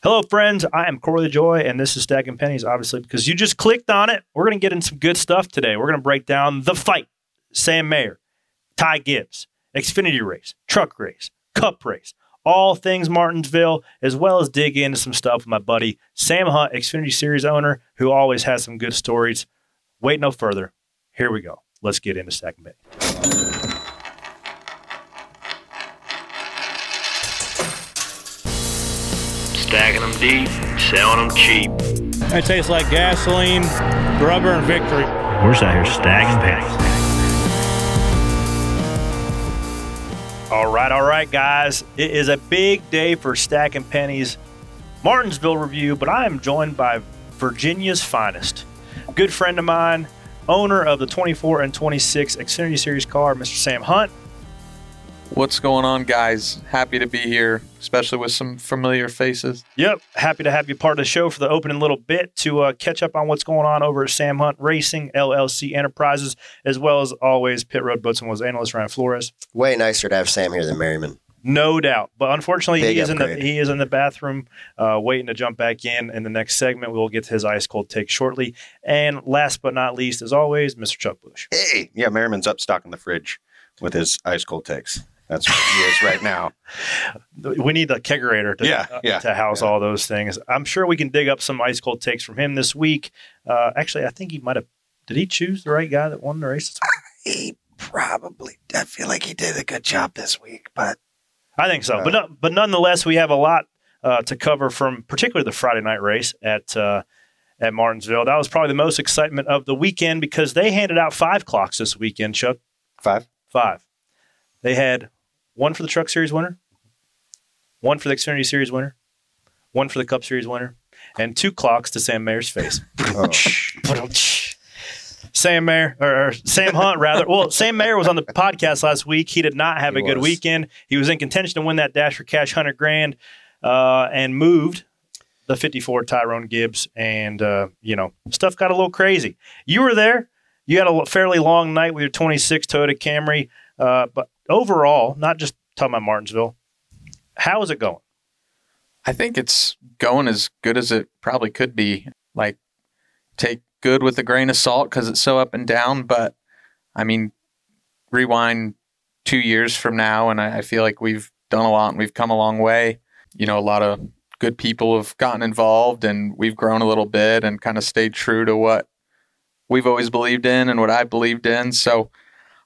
Hello, friends. I am Corey LaJoie, and this is Stacking Pennies, obviously, because you just clicked on it. We're going to get in some good stuff today. We're going to break down the fight, Sam Mayer, Ty Gibbs, Xfinity race, truck race, cup race, all things Martinsville, as well as dig into some stuff with my buddy Sam Hunt, Xfinity Series owner, who always has some good stories. Wait no further. Here we go. Let's get into Stacking Pennies. Stacking them deep, selling them cheap. It tastes like gasoline, rubber, and victory. We're just out here stacking pennies. All right, all right, guys. It is a big day for Stacking Pennies Martinsville review, but I am joined by Virginia's finest. Good friend of mine, owner of the 24 and 26 Xfinity Series car, Mr. Sam Hunt. What's going on, guys? Happy to be here, especially with some familiar faces. Yep, happy to have you part of the show for the opening little bit to uh, catch up on what's going on over at Sam Hunt Racing LLC Enterprises, as well as always Pit Road Boats and was analyst Ryan Flores. Way nicer to have Sam here than Merriman. No doubt, but unfortunately, Big he is in the he is in the bathroom, uh, waiting to jump back in. In the next segment, we will get to his ice cold take shortly. And last but not least, as always, Mr. Chuck Bush. Hey, yeah, Merriman's up stocking the fridge with his ice cold takes. That's what he is right now. We need the kegerator to, Yeah, uh, yeah, to house yeah. all those things. I'm sure we can dig up some ice cold takes from him this week. Uh, actually, I think he might have. Did he choose the right guy that won the race? He probably, I feel like he did a good job this week, but I think so. but no, but nonetheless, we have a lot uh, to cover from particularly the Friday night race at uh, at Martinsville. That was probably the most excitement of the weekend because they handed out five clocks this weekend. Chuck, five. five. They had one for the Truck Series winner, one for the Xfinity Series winner, one for the Cup Series winner, and two clocks to Sam Mayer's face. Oh. Sam Mayer or, or Sam Hunt rather. Well, Sam Mayer was on the podcast last week. He did not have He a good was. weekend. He was in contention to win that Dash for Cash hundred grand, uh, and moved the fifty four Tyrone Gibbs, and uh, you know stuff got a little crazy. You were there. You had a fairly long night with your twenty six Toyota Camry, uh, but overall, not just talking about Martinsville. How is it going? I think it's going as good as it probably could be. Like, take good with a grain of salt because it's so up and down. But I mean, rewind two years from now, and I, I feel like we've done a lot and we've come a long way. You know, a lot of good people have gotten involved, and we've grown a little bit and kind of stayed true to what we've always believed in and what I believed in. So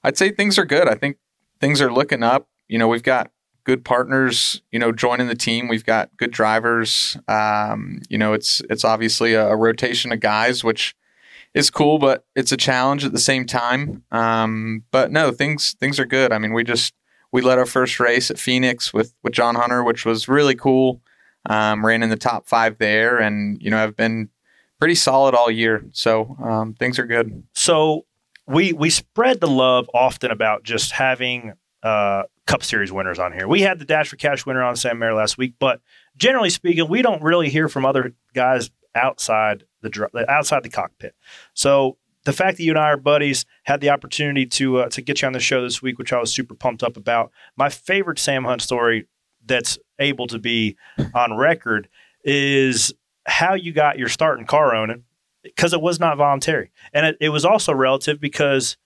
I'd say things are good. I think things are looking up. You know, we've got good partners, you know, joining the team. We've got good drivers. Um, you know, it's it's obviously a, a rotation of guys, which is cool, but it's a challenge at the same time. Um, but no, things things are good. I mean, we just we led our first race at Phoenix with with John Hunter, which was really cool. Um, ran in the top five there, and you know, I've been pretty solid all year. So um, things are good. So we we spread the love often about just having uh, Cup Series winners on here. We had the Dash for Cash winner on Sam Mayer last week, but generally speaking, we don't really hear from other guys outside the outside the cockpit. So the fact that you and I are buddies had the opportunity to uh, to get you on the show this week, which I was super pumped up about. My favorite Sam Hunt story that's able to be on record is how you got your start in car owning because it was not voluntary. And it, it was also relative because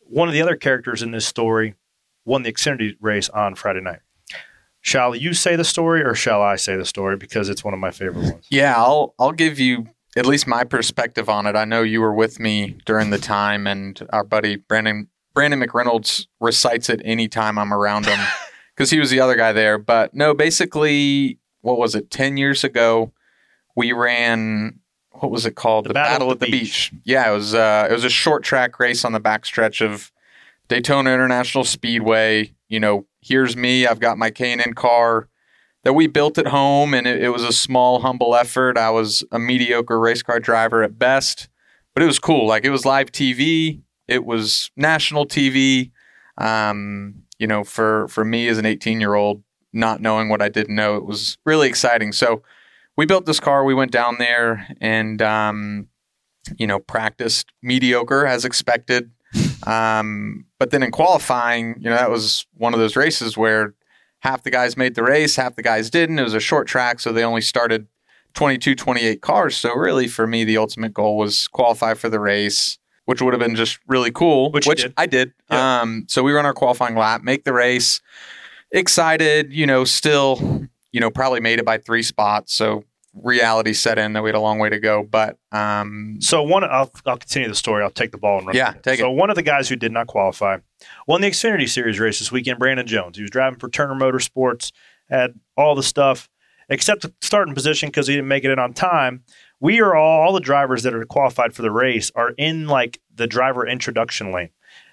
one of the other characters in this story won the Xfinity race on Friday night. Shall you say the story or shall I say the story? Because it's one of my favorite ones. Yeah, I'll I'll give you at least my perspective on it. I know you were with me during the time, and our buddy Brandon Brandon McReynolds recites it anytime I'm around him because he was the other guy there. But no, basically, what was it? Ten years ago, we ran. What was it called? The Battle at the Beach. Yeah, it was. Uh, it was a short track race on the backstretch of Daytona International Speedway. You know, here's me. I've got my K&N car that we built at home, and it, it was a small, humble effort. I was a mediocre race car driver at best, but it was cool. Like it was live TV. It was national TV. Um, you know, for for me as an 18 year old, not knowing what I didn't know, it was really exciting. So we built this car. We went down there and um, you know practiced mediocre as expected. Um, but then in qualifying, you know, that was one of those races where half the guys made the race, half the guys didn't. It was a short track, so they only started 22, 28 cars. So really, for me, the ultimate goal was qualify for the race, which would have been just really cool. Which you did. I did. Yeah. Um, so we run our qualifying lap, make the race. Excited, you know, still, you know, probably made it by three spots. So reality set in that we had a long way to go. But um, So one, I'll, I'll continue the story. I'll take the ball and run. Yeah, take so one of the guys who did not qualify won the Xfinity Series race this weekend. Brandon Jones. He was driving for Turner Motorsports. Had all the stuff except the starting position because he didn't make it in on time. We are all all the drivers that are qualified for the race are in like the driver introduction lane.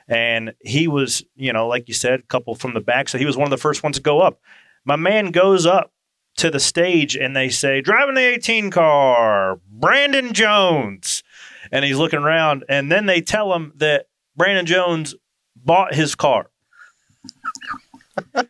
And he was, you know, like you said, a couple from the back. So he was one of the first ones to go up. My man goes up to the stage and they say, driving the 18 car, Brandon Jones. And he's looking around. And then they tell him that Brandon Jones bought his car.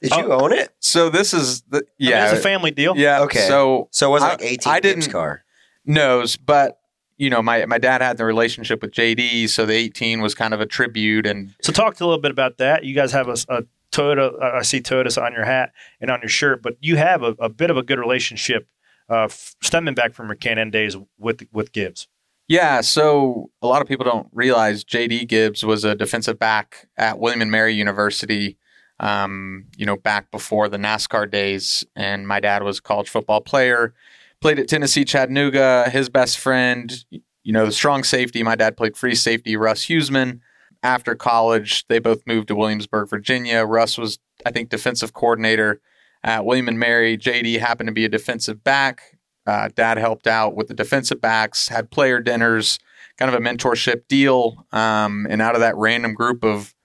Did you own it? so this is the I mean, yeah it's a family deal. yeah Okay. So So it wasn't like 18 I Gibbs didn't- car. knows, but you know, my my dad had the relationship with JD, so the 18 was kind of a tribute, and So talk a little bit about that. You guys have a, a Toyota. I see Toyotas on your hat and on your shirt, but you have a, a bit of a good relationship uh, stemming back from your K&N days with with Gibbs. yeah. So a lot of people don't realize JD Gibbs was a defensive back at William and Mary University. Um, you know, back before the NASCAR days, and my dad was a college football player. Played at Tennessee Chattanooga. His best friend, you know, the strong safety. My dad played free safety. Russ Huesman. After college, they both moved to Williamsburg, Virginia. Russ was, I think, defensive coordinator at William and Mary. JD happened to be a defensive back. Uh, Dad helped out with the defensive backs, had player dinners, kind of a mentorship deal. Um, and out of that random group of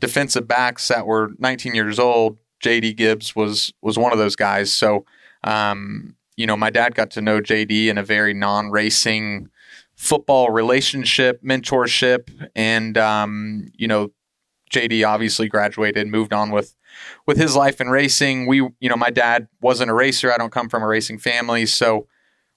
defensive backs that were 19 years old, JD Gibbs was was one of those guys. So, um, you know, my dad got to know JD in a very non-racing football relationship, mentorship, and um, you know, JD obviously graduated, moved on with with his life in racing. We, you know, my dad wasn't a racer. I don't come from a racing family, so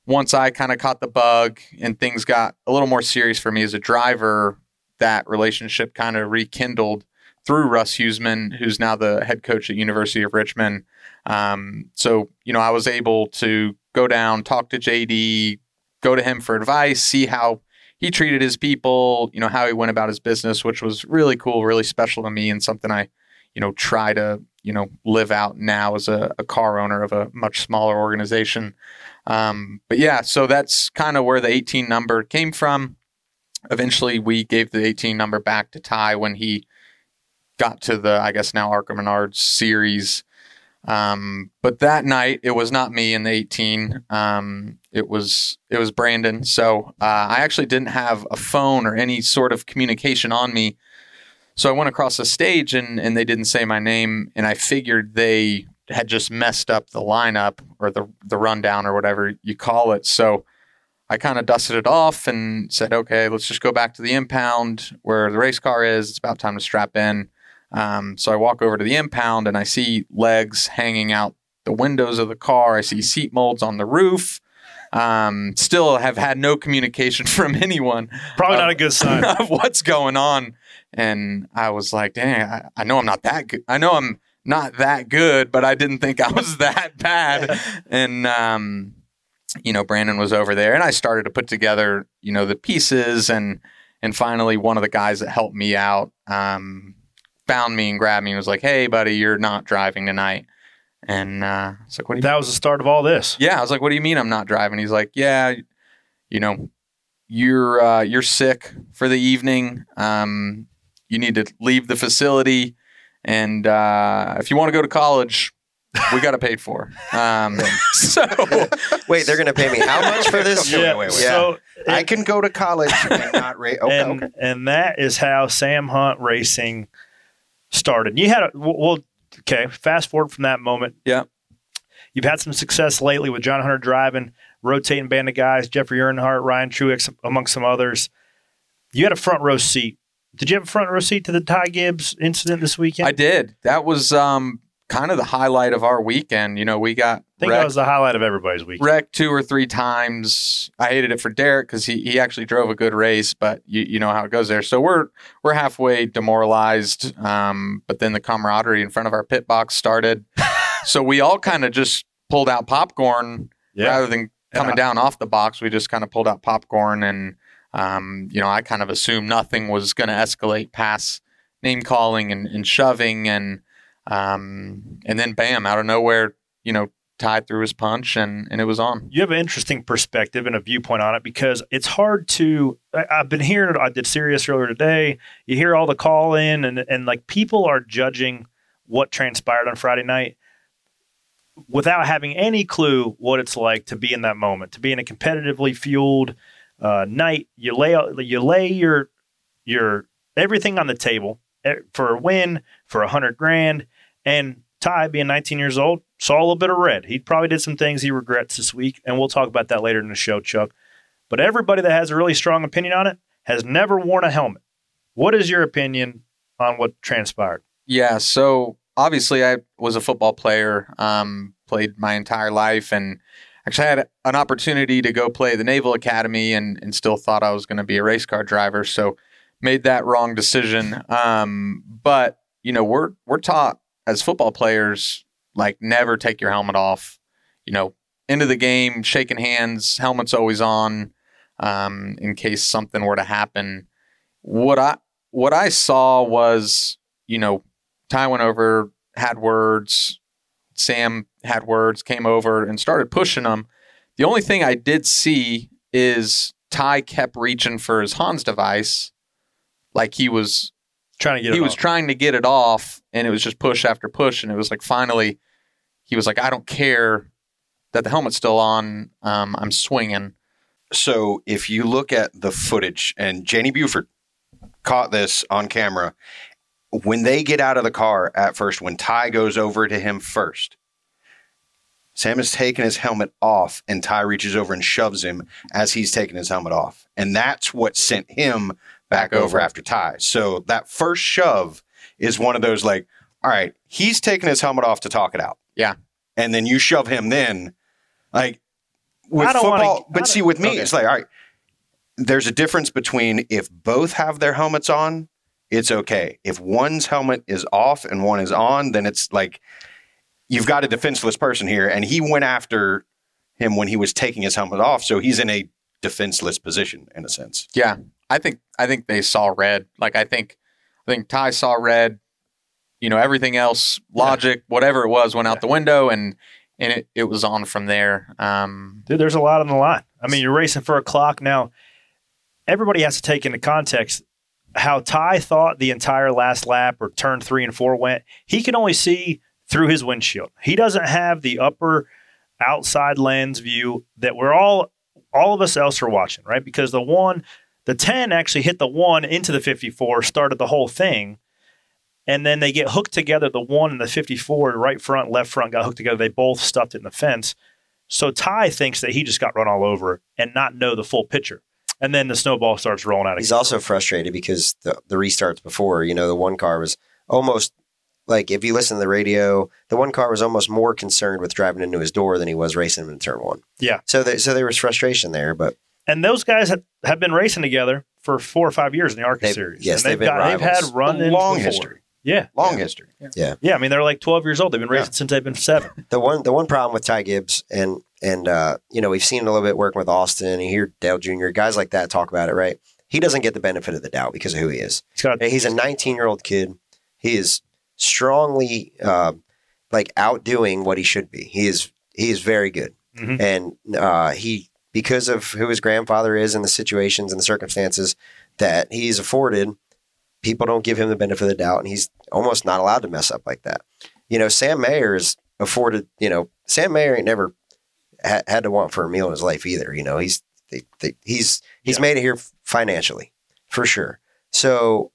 once I kind of caught the bug and things got a little more serious for me as a driver, that relationship kind of rekindled through Russ Huesman, who's now the head coach at University of Richmond. Um, so, you know, I was able to go down, talk to JD, go to him for advice, see how he treated his people, you know, how he went about his business, which was really cool, really special to me, and something I, you know, try to, you know, live out now as a, a car owner of a much smaller organization. Um, but yeah, so that's kind of where the 18 number came from. Eventually, we gave the 18 number back to Ty when he got to the, I guess now ARCA Menards series. Um, but that night, it was not me in the 18. Um, it was it was Brandon. So uh, I actually didn't have a phone or any sort of communication on me. So I went across the stage and and they didn't say my name, and I figured they had just messed up the lineup or the the rundown or whatever you call it. So I kind of dusted it off and said, okay, let's just go back to the impound where the race car is. It's about time to strap in. Um, so I walk over to the impound and I see legs hanging out the windows of the car. I see seat molds on the roof. Um, still have had no communication from anyone Probably Uh, not a good sign. of what's going on. And I was like, dang, I, I know I'm not that good. I know I'm not that good, but I didn't think I was that bad. and, um, you know, Brandon was over there and I started to put together, you know, the pieces and, and finally one of the guys that helped me out, um, found me and grabbed me and was like, Hey buddy, you're not driving tonight. And, uh, I was like, what do you That was the start of all this. yeah, I was like, "What do you mean I'm not driving?" He's like, "Yeah, you know, you're uh, you're sick for the evening. Um, you need to leave the facility, and uh, if you want to go to college, we got it paid for." Um, so Wait, they're going to pay me how much for this? Yeah. Yeah. wait, wait. So I can go to college and not race. Okay, and okay. and that is how Sam Hunt Racing started. You had a well, okay. Fast forward from that moment. Yeah. You've had some success lately with John Hunter driving, rotating band of guys, Jeffrey Earnhardt, Ryan Truex, among some others. You had a front row seat. Did you have a front row seat to the Ty Gibbs incident this weekend? I did. That was um, kind of the highlight of our weekend. You know, we got I think wrecked- that was the highlight of everybody's weekend. wrecked two or three times. I hated it for Derek because he, he actually drove a good race, but you, you know how it goes there. So we're we're halfway demoralized. Um, but then the camaraderie in front of our pit box started. so we all kind of just pulled out popcorn rather than coming Yeah. down off the box. We just kind of pulled out popcorn, and um, you know, I kind of assumed nothing was going to escalate past name calling and, and shoving, and um, and then bam, out of nowhere, you know, Ty threw his punch, and and it was on. you have an interesting perspective and a viewpoint on it because it's hard to. I, I've been hearing. It. I did Sirius earlier today. You hear all the call in and and like people are judging what transpired on Friday night without having any clue what it's like to be in that moment, to be in a competitively fueled uh, night. You lay you lay your your everything on the table eh, for a win for a hundred grand, and Ty, being 19 years old, saw a little bit of red. He probably did some things he regrets this week, and we'll talk about that later in the show, Chuck. But everybody that has a really strong opinion on it has never worn a helmet. What is your opinion on what transpired? Yeah, so obviously I was a football player, um, played my entire life, and actually had an opportunity to go play the Naval Academy, and, and still thought I was going to be a race car driver. So made that wrong decision. Um, but you know, we're we're taught as football players like never take your helmet off. You know, into the game, shaking hands, helmet's always on, um, in case something were to happen. What I what I saw was, you know, Ty went over, had words. Sam had words, came over and started pushing them. The only thing I did see is Ty kept reaching for his Hans device, like he was Trying to get it off. he it was off. trying to get it off, and it was just push after push, and it was like finally, he was like, "I don't care that the helmet's still on. Um, I'm swinging." So if you look at the footage, and Janie Buford caught this on camera, when they get out of the car at first, when Ty goes over to him first, Sam has taken his helmet off, and Ty reaches over and shoves him as he's taking his helmet off. And that's what sent him back, Back over. after Ty. So that first shove is one of those like, all right, he's taking his helmet off to talk it out. Yeah. And then you shove him then. Like with don't wanna- football, but see, with me, okay. it's like, all right, there's a difference between if both have their helmets on, it's okay. If one's helmet is off and one is on, then it's like you've got a defenseless person here, and he went after him when he was taking his helmet off, so he's in a defenseless position in a sense. Yeah, I think I think they saw red. Like I think I think Ty saw red. You know, everything else, logic, whatever it was, went out the window, and and it, it was on from there. Um, Dude, there's a lot on the line. I mean, you're racing for a clock now. Everybody has to take into context how Ty thought the entire last lap or turn three and four went. He can only see through his windshield. He doesn't have the upper outside lens view that we're all all of us else are watching, right? Because the one, the 10 actually hit the one into the 54, started the whole thing. And then they get hooked together. The one and the 54, right front, left front got hooked together. They both stuffed it in the fence. So Ty thinks that he just got run all over and not know the full picture. And then the snowball starts rolling out. He's again. also frustrated because the, the restarts before, you know, the one car was almost like if you listen to the radio, the one car was almost more concerned with driving into his door than he was racing him in turn one. Yeah. So there, so there was frustration there, but and those guys have, have been racing together for four or five years in the ARCA They've- series. yes, and they've, they've been got they've had run A long before. history. Yeah, Long history. yeah. Yeah. I mean, they're like twelve years old. They've been racing since they've been seven. the one the one problem with Ty Gibbs and and uh, you know we've seen a little bit working with Austin and you hear Dale Jr. guys like that talk about it, right? He doesn't get the benefit of the doubt because of who he is. He's got He's a 19 year old kid. He is strongly uh, like outdoing what he should be. He is he is very good, Mhm. and uh, he because of who his grandfather is and the situations and the circumstances that he's afforded. People don't give him the benefit of the doubt, and he's almost not allowed to mess up like that. You know, Sam Mayer is afforded. You know, Sam Mayer ain't never ha- had to want for a meal in his life either. You know, he's they, they, he's he's Yeah. made it here financially for sure. So,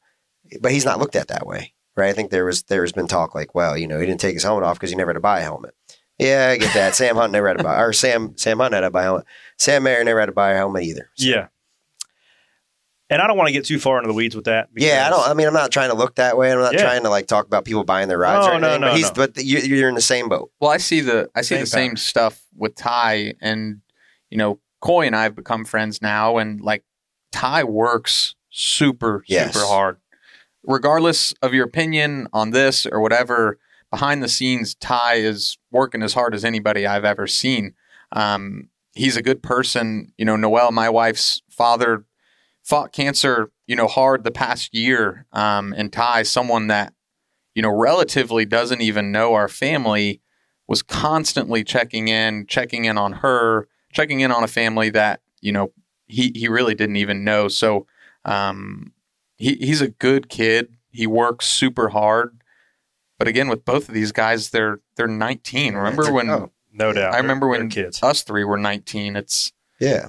but he's not looked at that way, right? I think there was there has been talk like, well, you know, he didn't take his helmet off because he never had to buy a helmet. Yeah, I get that. Sam Hunt never had a buy, or Sam Sam Hunt had to buy a helmet. Sam Mayer never had a buy a helmet either. So, yeah. And I don't want to get too far into the weeds with that. Yeah, I don't. I mean, I'm not trying to look that way. I'm not Yeah. trying to like talk about people buying their rides No, or no, anything. no, but he's no. but you, you're in the same boat. Well, I see the I see Same the same stuff with Ty, and you know, Coy and I have become friends now, and like Ty works super Yes. super hard, regardless of your opinion on this or whatever. Behind the scenes, Ty is working as hard as anybody I've ever seen. Um, he's a good person. You know, Noel, my wife's father, fought cancer, you know, hard the past year. Um, and Ty, someone that, you know, relatively doesn't even know our family, was constantly checking in, checking in on her, checking in on a family that, you know, he, he really didn't even know. So um, he, he's a good kid. He works super hard. But again, with both of these guys, they're they're 19. Remember when Oh, No doubt. I remember They're when kids. us three were 19? It's Yeah.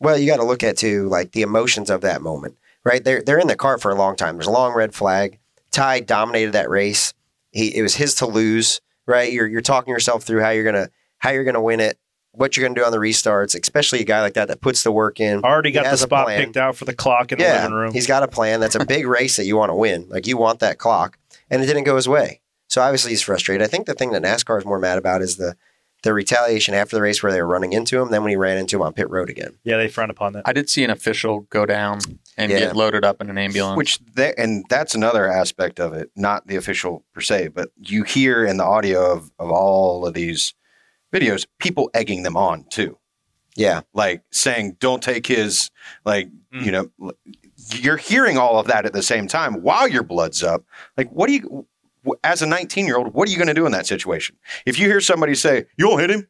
Well, you got to look at too, like the emotions of that moment, right? They're they're in the car for a long time. There's a long red flag. Ty dominated that race. He it was his to lose, right? You're you're talking yourself through how you're gonna how you're gonna win it, what you're gonna do on the restarts, especially a guy like that that puts the work in. Already got the spot plan. picked out for the clock in the living room. he's got a plan. That's a big race that you want to win. Like you want that clock, and it didn't go his way. So obviously he's frustrated. I think the thing that NASCAR is more mad about is the the retaliation after the race where they were running into him. Then when he ran into him on pit road again. yeah, they frown upon that. I did see an official go down and Yeah. get loaded up in an ambulance. Which they, and that's another aspect of it, not the official per se, but you hear in the audio of, of all of these videos, people egging them on too. Yeah, Like saying, don't take his, like, Mm. you know, you're hearing all of that at the same time while your blood's up. Like, what do you, as a 19 year old, what are you going to do in that situation? If you hear somebody say, you'll hit him,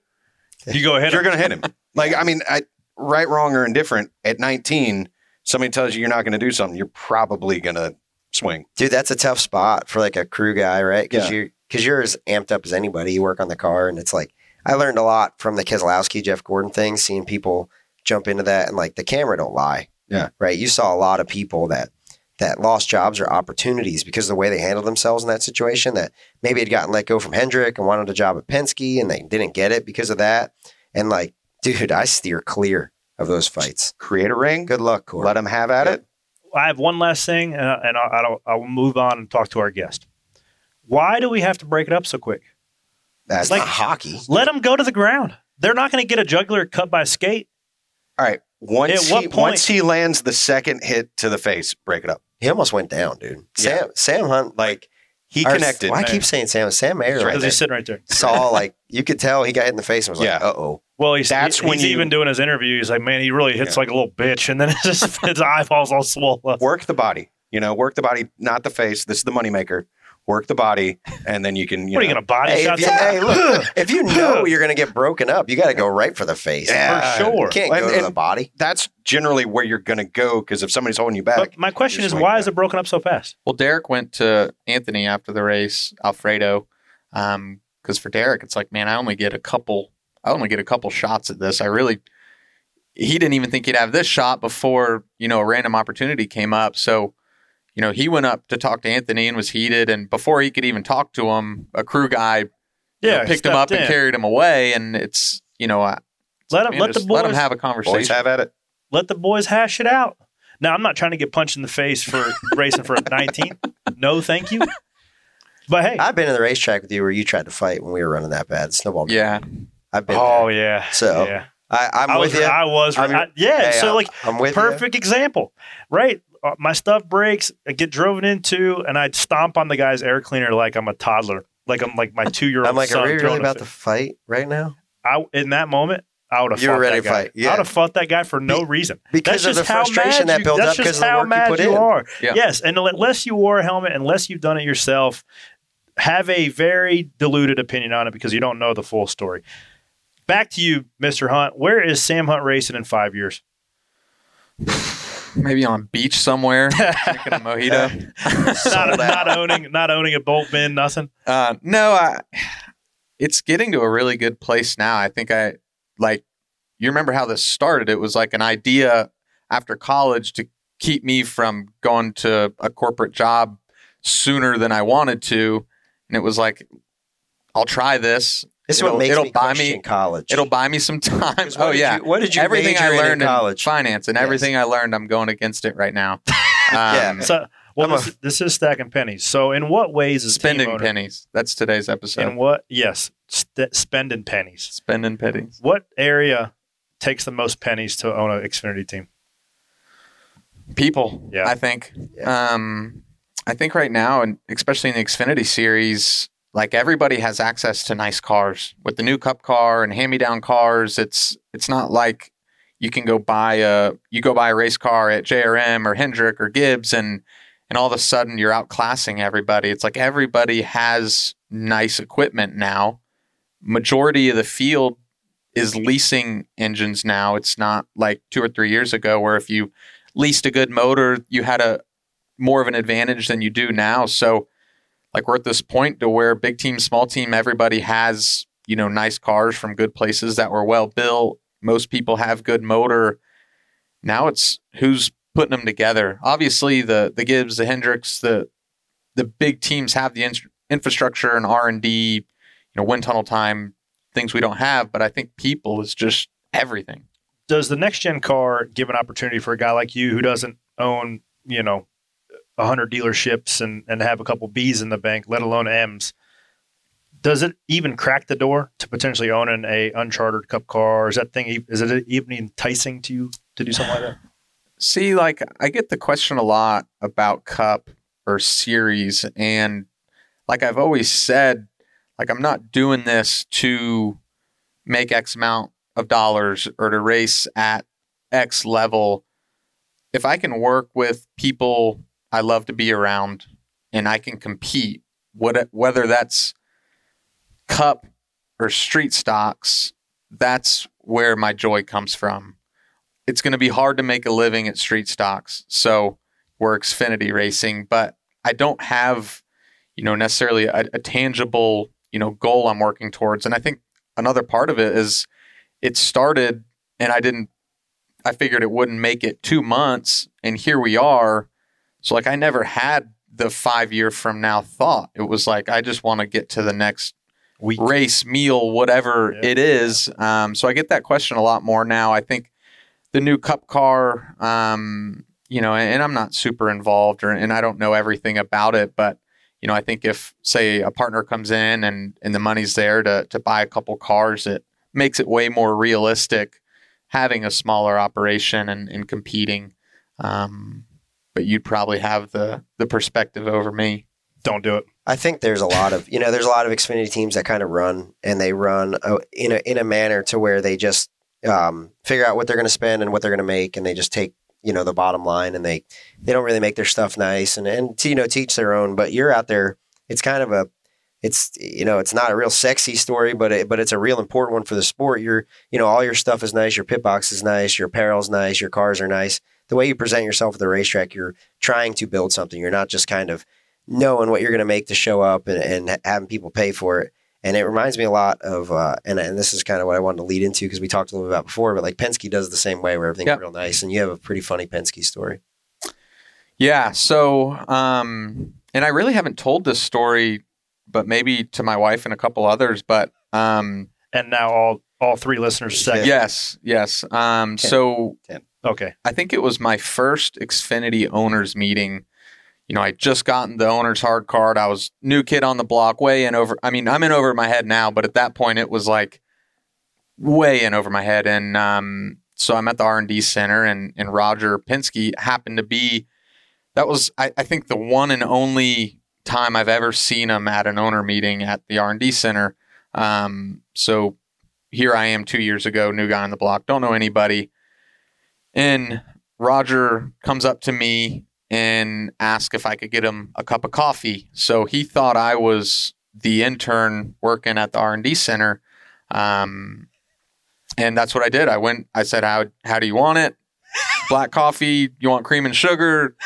You go ahead. you're going to hit him. Like, I mean, I, right, wrong, or indifferent, at 19, somebody tells you you're not going to do something, you're probably going to swing. dude, that's a tough spot for like a crew guy, right? Because Yeah. you're because you're as amped up as anybody. You work on the car, and it's like I learned a lot from the Keselowski, Jeff Gordon thing, seeing people jump into that, and like the camera don't lie. Yeah. right. You saw a lot of people that that lost jobs or opportunities because of the way they handled themselves in that situation. That maybe had gotten let go from Hendrick and wanted a job at Penske, and they didn't get it because of that. And like, dude, I steer clear of those fights. Create a ring, Good luck, Corey. let them have at Yep. it. I have one last thing, uh, and, I- and I'll, I'll, I'll move on and talk to our guest. Why do we have to break it up so quick? That's like- like hockey. Let them go to the ground. They're not going to get a juggler cut by a skate. All right. Once At what he, point- once he lands the second hit to the face, break it up. He almost went down, dude. Yeah. Sam Sam Hunt Like he Or- connected. Why I keep saying Sam? Sam Mayer right Because right he's sitting right there. saw like you could tell he got hit in the face and was like, "Uh oh." Well, he's, That's he- when he's you- even doing his interview. He's like, man, he really hits Yeah. like a little bitch. And then it's just, his eyeballs all swollen up. Work the body. You know, work the body, not the face. This is the moneymaker. Work the body, and then you can. You What are you going to body Hey, shot if, you, hey, look, if you know you're going to get broken up, you got to go right for the face. Yeah. For sure. You can't And- go to and- the body. That's generally where you're going to go because if somebody's holding you back, But my question is, why back. is it broken up so fast? Well, Derek went to Anthony after the race, Alfredo, um, because for Derek, it's like, man, I only get a couple, I only get a couple shots at this. I really, he didn't even think he'd have this shot before you know a random opportunity came up. So, you know, he went up to talk to Anthony and was heated, and before he could even talk to him, a crew guy you Yeah, know, picked him up stepped and carried him away, and it's you know, I, Let him, man, let the boys, let him have a conversation. boys have at it. let the boys hash it out. Now, I'm not trying to get punched in the face for racing for a 19. No, thank you. But hey, I've been in the racetrack with you where you tried to fight when we were running that bad snowball. game. yeah, I've been. oh there. yeah, So, yeah. I, I'm I with was, you. I was, I'm- I- yeah. Hey, so like, I'm with you. perfect example, right? Uh, my stuff breaks, I get driven into, and I'd stomp on the guy's air cleaner like I'm a toddler, like I'm like my two year old. I'm like, son are we really about to fight right now? I, in that moment, I would have. You were fought ready that to guy. fight, yeah. I would have fought that guy for no Be- reason. Because That's of the just how frustration that you- builds up because just of the how work you mad put you in. are. Yeah. Yes, and unless you wore a helmet, unless you've done it yourself, have a very diluted opinion on it because you don't know the full story. Back to you, Mr. Hunt. Where is Sam Hunt racing in five years? maybe on a beach somewhere drinking a mojito. not, not owning, not owning a bolt bin, nothing. Uh, no, I, it's getting to a really good place now. I think I like. You remember how this started? It was like an idea after college to keep me from going to a corporate job sooner than I wanted to, and it was like, I'll try this. This is It'll- what makes it'll me buy me- college. It'll buy me some time. Oh yeah, you- what did you everything I major in in learned in, college? finance and Yes. everything I learned, I'm going against it right now. Yeah. Um, So, well, I'm a- this, this is stacking pennies. So, in what ways is spending team owner, pennies. That's today's episode. In what? Yes, st- spending pennies. spending pennies. What area takes the most pennies to own an Xfinity team? people. Yeah. I think. Um, I think right now, and especially in the Xfinity series, like everybody has access to nice cars with the new cup car and hand me down cars. It's it's not like you can go buy a you go buy a race car at JRM or Hendrick or Gibbs and and all of a sudden you're outclassing everybody. It's like everybody has nice equipment now. Majority of the field is leasing engines now. It's not like two or three years ago where if you leased a good motor, you had a more of an advantage than you do now. So like we're at this point to where big team, small team, everybody has, you know, nice cars from good places that were well built. Most people have good motor. Now it's who's putting them together. Obviously the the Gibbs, the Hendricks, the the big teams have the in- infrastructure and R&D, you know, wind tunnel time, things we don't have, but I think people is just everything. Does the next gen car give an opportunity for a guy like you who doesn't own, you know, hundred dealerships and and have a couple B's in the bank, let alone M's? Does it even crack the door to potentially owning a unchartered Cup car? Is that thing is it even enticing to you to do something like that? See, like I get the question a lot about Cup or Series, and like I've always said, like I'm not doing this to make X amount of dollars or to race at X level. If I can work with people I love to be around and I can compete, what whether that's Cup or street stocks, that's where my joy comes from it's going to be hard to make a living at street stocks. So we're Xfinity racing, but I don't have, you know, necessarily a, a, tangible, you know, goal I'm working towards. And I think another part of it is it started and I didn't, I figured it wouldn't make it two months and here we are. So like I never had the five year from now thought. It was like, I just want to get to the next Week. race, meal, whatever Yeah. it is. Um, so I get that question a lot more now. I think the new cup car, um, you know, and, I'm not super involved or, and I don't know everything about it, but you know, I think if say a partner comes in and, and the money's there to, to buy a couple cars, it makes it way more realistic having a smaller operation and, and competing. Um, but you'd probably have the, the perspective over me. Don't do it. I think there's a lot of you know there's a lot of Xfinity teams that kind of run and they run uh, in a in a manner to where they just um, figure out what they're going to spend and what they're going to make and they just take you know the bottom line and they they don't really make their stuff nice and and to, you know teach their own. But you're out there. It's kind of a it's you know it's not a real sexy story, but it, but it's a real important one for the sport. You're you know all your stuff is nice. Your pit box is nice. Your apparel's nice. Your cars are nice. The way you present yourself at the racetrack, you're trying to build something. You're not just kind of knowing what you're going to make to show up and, and having people pay for it. And it reminds me a lot of, uh, and, and this is kind of what I wanted to lead into because we talked a little bit about before, but like Penske does the same way where everything's Yep. real nice. And you have a pretty funny Penske story. Yeah. So, um, and I really haven't told this story, but maybe to my wife and a couple others. But um, And now all all three listeners second. yes, yes. Um, Ten. so Okay. I think it was my first Xfinity owners meeting. You know, I just gotten the owner's hard card. I was new kid on the block, way in over. I mean, I'm in over my head now, but at that point, it was like way in over my head. And um, so I'm at the R and D center, and and Roger Penske happened to be. That was, I, I think, the one and only time I've ever seen him at an owner meeting at the R and D center. Um, so here I am two years ago, new guy on the block, don't know anybody. And Roger comes up to me and asks if I could get him a cup of coffee. So he thought I was the intern working at the R and D center, um, and that's what I did. I went. I said, "How how do you want it? Black coffee? You want cream and sugar?"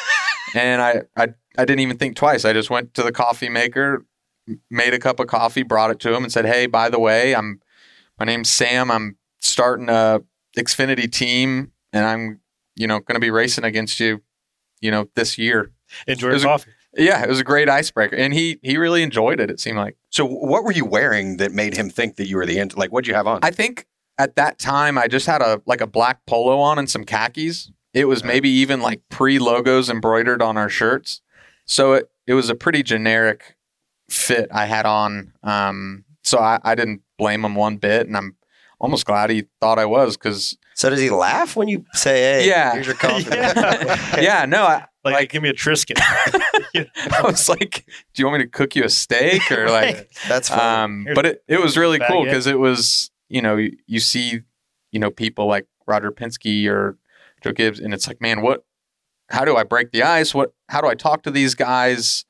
And I I I didn't even think twice. I just went to the coffee maker, made a cup of coffee, brought it to him, and said, "Hey, by the way, I'm my name's Sam. I'm starting a Xfinity team, and I'm you know going to be racing against you, you know, this year." Enjoy It your was a- Yeah, it was a great icebreaker, and he he really enjoyed it. It seemed like. So, what were you wearing that made him think that you were the end? Like, what'd you have on? I think at that time I just had a like a black polo on and some khakis. It was maybe even like pre logos embroidered on our shirts. So it, it was a pretty generic fit I had on. Um, so I, I didn't blame him one bit, and I'm almost glad he thought I was because So does he laugh when you say, "Hey, Yeah. here's your coffee"? Yeah. yeah, no, I, Like, Like- give me a Triscuit. I was like, do you want me to cook you a steak or like, That's fine. um, Here's but it, it was really cool because it was, you know, you, you see, you know, people like Roger Penske or Joe Gibbs, and it's like, man, what, how do I break the ice? What, how do I talk to these guys?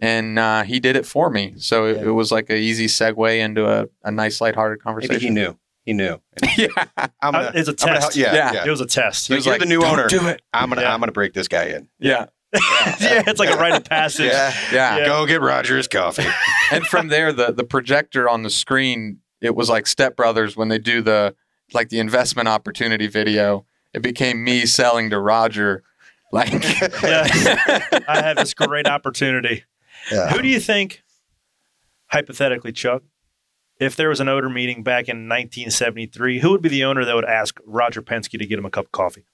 And uh, he did it for me. So it, Yeah. it was like an easy segue into a, a nice, lighthearted Maybe conversation. he knew. He knew. yeah. I'm Uh, gonna, it's a I'm gonna test. yeah, Yeah. yeah. It was a test. He was you're like, the new "Don't owner. do it. I'm gonna Yeah. I'm gonna break this guy in. Yeah. yeah, it's like a rite of passage. yeah. Yeah. Go get Roger's coffee. and from there the the projector on the screen it was like step brothers when they do the like the investment opportunity video it became me selling to roger like Yeah. I have this great opportunity. Yeah. Who do you think, hypothetically, Chuck, if there was an owner meeting back in 1973, who would be the owner that would ask Roger Penske to get him a cup of coffee?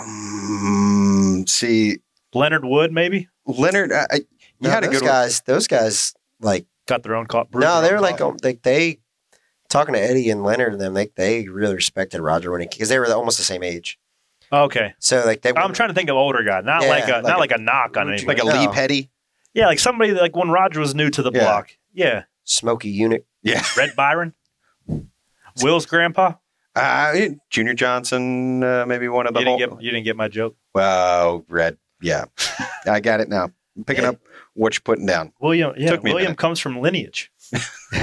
Mm, see, Leonard Wood, maybe? Leonard, I, I, you No, had a those good one. guys. Those guys, like, Got their own coffee. no, they were like, um, like they talking to Eddie and Leonard and them. They they really respected Roger when he because they were almost the same age. okay. So like they. I'm trying to think of older guy, not Yeah, like a like not a- like a knock on anybody. like a No. Lee Petty. yeah, like somebody like when Roger was new to the Yeah. block. Yeah, Smokey Yunick. Yeah. Red Byron, Will's grandpa. Uh, Junior Johnson, uh, maybe one of the You didn't whole. get you didn't get my joke. Wow, Red. Yeah. I got it now. I'm picking up what you're putting down. William, yeah, Took me William comes from lineage.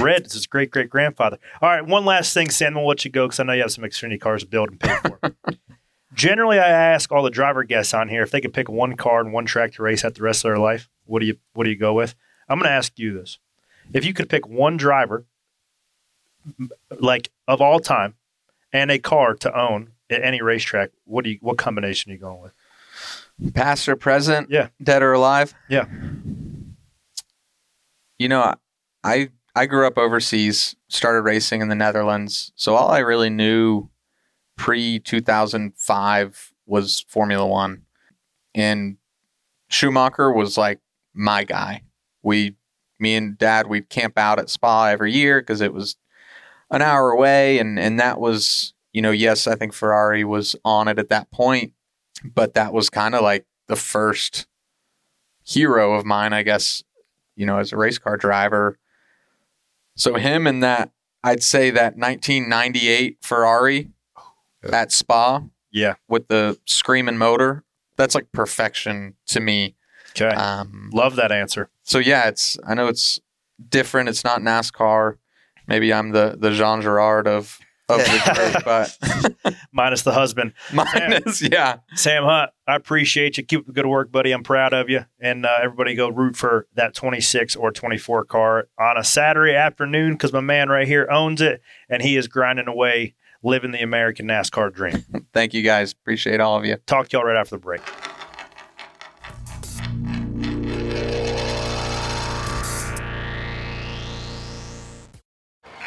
Red is his great great grandfather. All right, one last thing, Sam. We'll let you go because I know you have some Xfinity cars to build and pay for. Generally, I ask all the driver guests on here if they could pick one car and one track to race at the rest of their life. What do you What do you go with? I'm going to ask you this: If you could pick one driver, like of all time, and a car to own at any racetrack, what do you What combination are you going with? past or present Yeah. dead or alive Yeah. you know i i grew up overseas started racing in the netherlands so all i really knew pre 2005 was formula one and schumacher was like my guy we me and dad we'd camp out at spa every year because it was an hour away and and that was you know yes i think ferrari was on it at that point but that was kind of like the first hero of mine i guess you know as a race car driver so him and that i'd say that 1998 ferrari at spa Yeah. with the screaming motor that's like perfection to me Okay, um, love that answer. So yeah, it's I know it's different. It's not NASCAR. Maybe I'm the the Jean Girard of of the group, but Minus the husband. minus yeah. Sam Hunt, I appreciate you. Keep up the good work, buddy. I'm proud of you. And uh, everybody go root for that 26 or 24 car on a Saturday afternoon because my man right here owns it and he is grinding away, living the American NASCAR dream. Thank you guys. Appreciate all of you. Talk to y'all right after the break.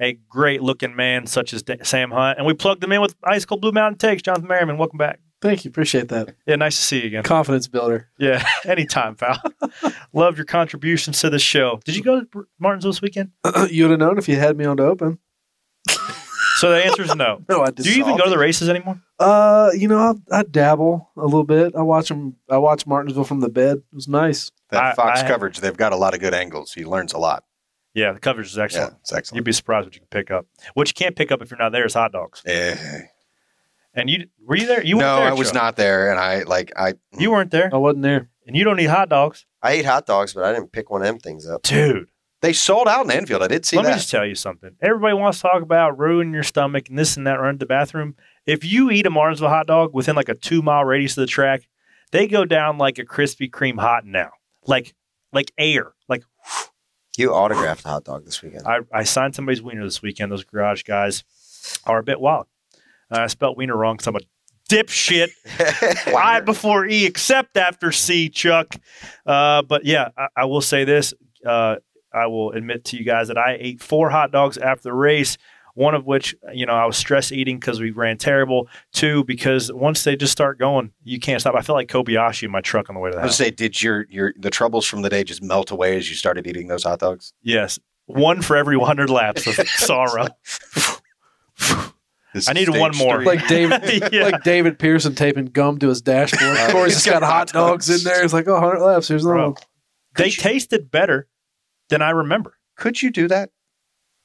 a great looking man such as Sam Hunt and we plugged him in with Ice Cold Blue Mountain Takes. Jonathan Merriman, welcome back. Thank you. Appreciate that. Yeah, nice to see you again. Confidence builder. Yeah, anytime, pal. Love your contributions to the show. Did you go to Martinsville this weekend? you would have known if you had me on to open. So the answer is no. No, I did. Do you even go to the races anymore? Uh, you know, I, I dabble a little bit. I watch them. I watch Martinsville from the bed. It was nice. That I- Fox I- coverage, they've got a lot of good angles. He learns a lot. Yeah, the coverage is excellent. Yeah, it's excellent. You'd be surprised what you can pick up. What you can't pick up if you're not there is hot dogs. Eh. And you were you there? You weren't no, there, I was Chuck. not there, and I like I. You weren't there, I wasn't there. and you don't eat hot dogs, I ate hot dogs, but I didn't pick one of them things up. dude. They sold out in Infield. I did see Let me just tell you something. Everybody wants to talk about ruining your stomach and this and that, run to the bathroom. If you eat a Martinsville hot dog within like a two mile radius of the track, they go down like a Krispy Kreme hot now, like like air. You autographed a hot dog this weekend. I, I signed somebody's wiener this weekend. Those garage guys are a bit wild. Uh, I spelled wiener wrong because I'm a dipshit. Y before E, except after C, Chuck. Uh, but yeah, I, I will say this. Uh, I will admit to you guys that I ate four hot dogs after the race. One of which, you know, I was stress eating because we ran terrible. Two, because once they just start going, you can't stop. I felt like Kobayashi in my truck on the way to the I was house. gonna say, did your your the troubles from the day just melt away as you started eating those hot dogs? Yes, one for every 100 laps of sorrow. This I is needed one more. three. Like David, Yeah. like David Pearson taping gum to his dashboard. Uh, of course, he's got hot dogs in there. It's like, oh, 100 laps. Here's another Bro. one. They you- tasted better than I remember. Could you do that?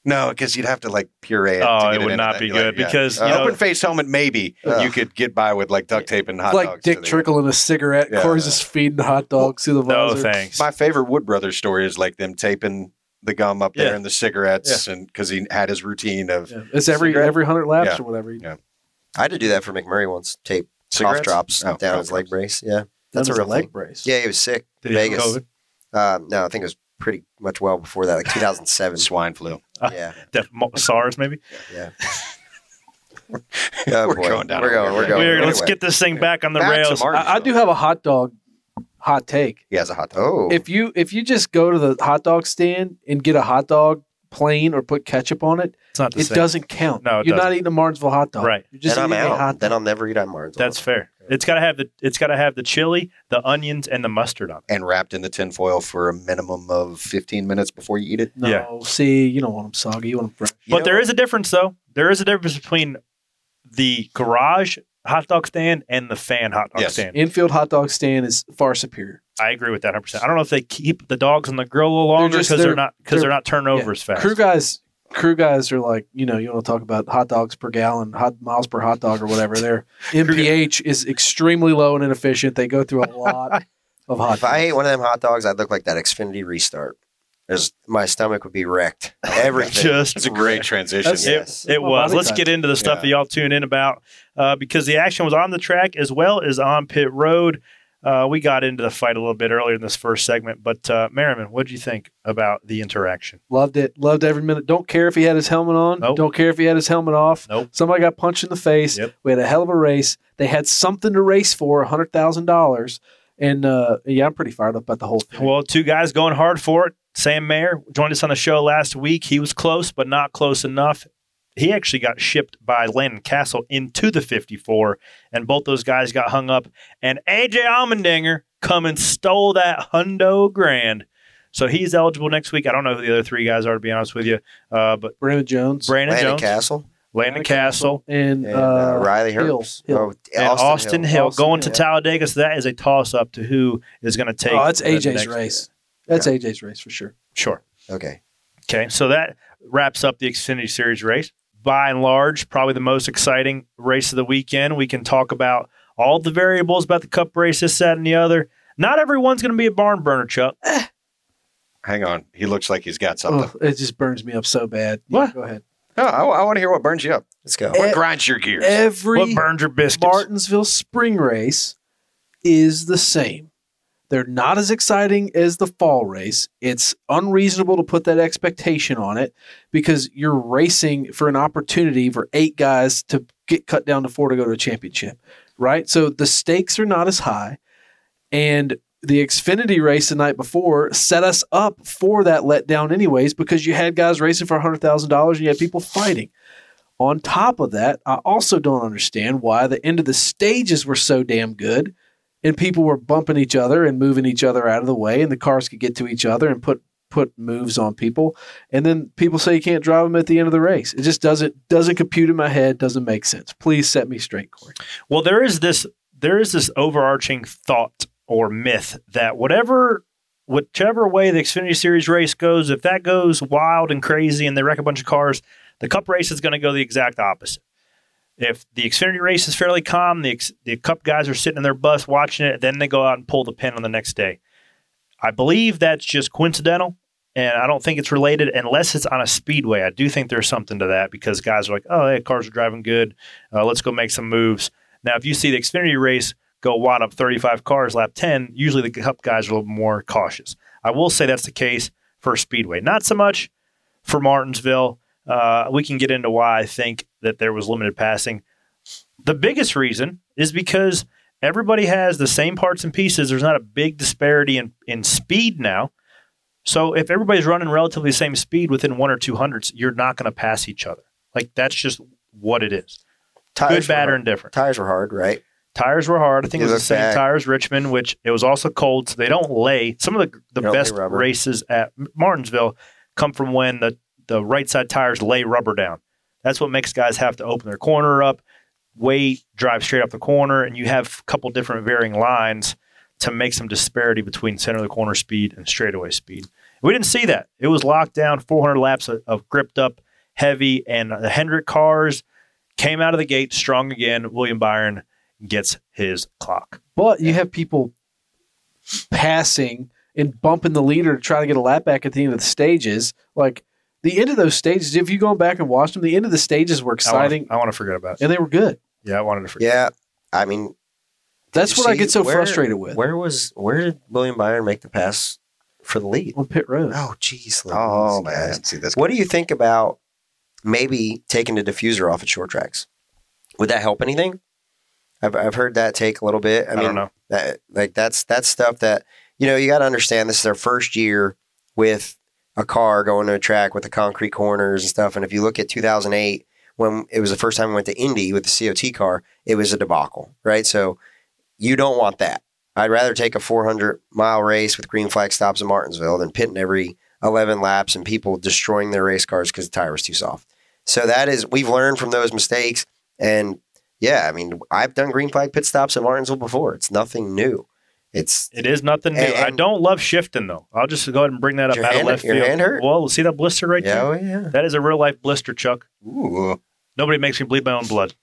No, because you'd have to like puree it. Oh, to it would into not be You're good because, you know- open face helmet maybe Ugh. you could get by with like duct tape and hot It's like dogs. Dick to the- trickling a cigarette. Yeah. Corey's just feeding hot dogs through the visor. No, thanks. My favorite Wood Brothers story is like them taping the gum up there Yeah. and the cigarettes, and because he had his routine of Yeah. It's every Cigarette? every 100 laps Yeah. or whatever. Yeah. I had to do that for McMurray once. Tape cough drops Oh, down cough his leg brace. Yeah, That's that's a a real leg thing. brace. Yeah, he was sick. Did he have Vegas. COVID? Um, no, I think it was pretty much well before that, like 2007. Swine flu. yeah, Def- mo- SARS, maybe. yeah. Oh, we're Oh, boy. going down We're going. We're road. going. Weird. Let's get this thing back on the Back rails. I, I do have a hot dog hot take. He has a hot dog. Oh, If you if you just go to the hot dog stand and get a hot dog plain or put ketchup on it, It's not the it same. doesn't count. No, it You're not doesn't. eating a Martinsville hot dog. Right. You're just then I'm eating a out. hot Then. I'll never eat on Martinsville. That's fair. It's got to have the it's got to have the chili, the onions, and the mustard on it. And wrapped in the tinfoil for a minimum of 15 minutes before you eat it. no, Yeah. see, you don't want them soggy. You want them fresh. But there is a difference, though. There is a difference between the garage hot dog stand and the fan hot dog Yes. stand. Infield hot dog stand is far superior. I agree with that 100. percent I don't know if they keep the dogs on the grill a little longer because they're, they're- not because they're, they're- not turning over Yeah. as fast. Crew guys, crew guys are like, you know, you want to talk about hot dogs per gallon, hot miles per hot dog or whatever. Their MPH is extremely low and inefficient. They go through a lot of hot. If I ate one of them hot dogs, I'd look like that Xfinity restart. There's, my stomach would be wrecked. Everything. Just It's a great transition. That's- It, Yes. it My was. Let's type. get into the stuff Yeah. that y'all tune in about uh, because the action was on the track as well as on pit road. Uh, we got into the fight a little bit earlier in this first segment, but uh, Merriman, what did you think about the interaction? Loved it. Loved every minute. Don't care if he had his helmet on. Nope. Don't care if he had his helmet off. Nope. Somebody got punched in the face. Yep. We had a hell of a race. They had something to race for, hundred thousand dollars. And uh, yeah, I'm pretty fired up about the whole thing. Well, two guys going hard for it. Sam Mayer joined us on the show last week. He was close, but not close enough. He actually got shipped by Landon Cassill into the 54, and both those guys got hung up. And AJ Allmendinger come and stole that hundo grand. So he's eligible next week. I don't know who the other three guys are, to be honest with you. Uh, but Brandon Jones Brandon Landon Jones, Cassill Landon Cassill, and, and uh, uh, Riley Hill. Hill. Oh, and Austin, Hill, Austin going to Hill. Talladega. So that is a toss up to who is going to take. Oh, that's AJ's next- race. That's AJ's race for sure. Sure. Okay. Okay, so that wraps up the Xfinity Series race. By and large, probably the most exciting race of the weekend. We can talk about all the variables about the Cup race, this, that, and the other. Not everyone's going to be a barn burner, Chuck. Hang on. He looks like he's got something. Oh, it just burns me up so bad. Yeah, What? Go ahead. Oh, I, want to hear what burns you up. Let's go. What Eh, grinds your gears? Every What burns your biscuits? Martinsville spring race is the same. They're not as exciting as the fall race. It's unreasonable to put that expectation on it because you're racing for an opportunity for eight guys to get cut down to four to go to a championship, right? So the stakes are not as high. And the Xfinity race the night before set us up for that letdown, anyways, because you had guys racing for $100,000 and you had people fighting. On top of that, I also don't understand why the end of the stages were so damn good and people were bumping each other and moving each other out of the way and the cars could get to each other and put put moves on people and then people say you can't drive them at the end of the race. It just doesn't doesn't compute in my head, doesn't make sense. Please set me straight, Corey. Well, there is this there is this overarching thought or myth that whatever whichever way the Xfinity Series race goes, if that goes wild and crazy and they wreck a bunch of cars, the Cup race is going to go the exact opposite. If the Xfinity race is fairly calm, the the Cup guys are sitting in their bus watching it, then they go out and pull the pin on the next day. I believe that's just coincidental, and I don't think it's related unless it's on a speedway. I do think there's something to that because guys are like, "Oh, hey, cars are driving good. Uh, let's go make some moves." Now, if you see the Xfinity race go wad up 35 cars lap 10, usually the Cup guys are a little more cautious. I will say that's the case for Speedway. Not so much for Martinsville. Uh, we can get into why I think that there was limited passing. The biggest reason is because everybody has the same parts and pieces. There's not a big disparity in, in speed now. So if everybody's running relatively the same speed within one or two hundreds, you're not going to pass each other. Like that's just what it is. Tires Good, bad, or indifferent. Tires were hard, right? Tires were hard. I think You it was the same back. tires Richmond, which it was also cold, so they don't lay. Some of the the They don't lay best races at Martinsville come from when the the right side tires lay rubber down. That's what makes guys have to open their corner up, wait, drive straight up the corner, and you have a couple different varying lines to make some disparity between center of the corner speed and straightaway speed. We didn't see that. It was locked down, 400 laps of, of gripped up, heavy, and the Hendrick cars came out of the gate strong again. William Byron gets his clock. But you have people passing and bumping the leader to try to get a lap back at the end of the stages. Like the end of those stages, if you go back and watch them, the end of the stages were exciting I want to forget about it. and they were good. Yeah, I wanted to forget. Yeah. I mean, That's you what I get so where- frustrated with Where was where did William Byron make the pass for the lead? on pit road. Oh, jeez. Oh man, guys. see this. What do you think about maybe taking the diffuser off at short tracks? Would that help anything? I've, I've heard that take a little bit. I, I mean, don't know. That, like that's that's stuff that you know you got to understand. This is their first year with a car going to a track with the concrete corners and stuff. And if you look at 2008, when it was the first time we went to Indy with the COT car, it was a debacle, right? So you don't want that. I'd rather take a 400 mile race with green flag stops in Martinsville than pitting every 11 laps and people destroying their race cars because the tire was too soft. So that is, we've learned from those mistakes. And yeah, I mean, I've done green flag pit stops in Martinsville before. It's nothing new. It's It is nothing new. And- I don't love shifting though. I'll just go ahead and bring that up Your out hand- of left your field. hand hurt? Well, see that blister right yeah, there? oh, yeah. That is a real life blister, Chuck. Ooh, Nobody makes me bleed my own blood.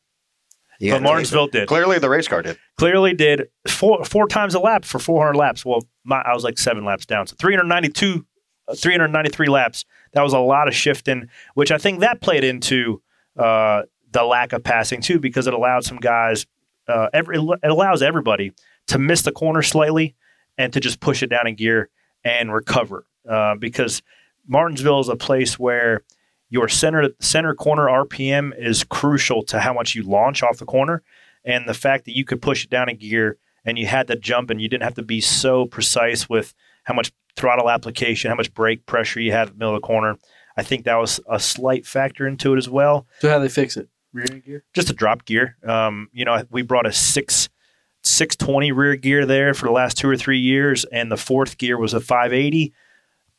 You but gotta Martinsville did. clearly the race car did. Clearly did four four times a lap for 400 laps. Well, my, I was like seven laps down. So 392, uh, 393 laps. That was a lot of shifting, which I think that played into uh, the lack of passing too, because it allowed some guys, uh, every, it allows everybody to miss the corner slightly and to just push it down in gear and recover. Uh, because Martinsville is a place where your center center corner RPM is crucial to how much you launch off the corner, and the fact that you could push it down a gear and you had the jump and you didn't have to be so precise with how much throttle application, how much brake pressure you had in the middle of the corner. I think that was a slight factor into it as well. So how they fix it? Rear gear. Just a drop gear. Um, you know, we brought a six. 620 rear gear there for the last two or three years, and the fourth gear was a 580.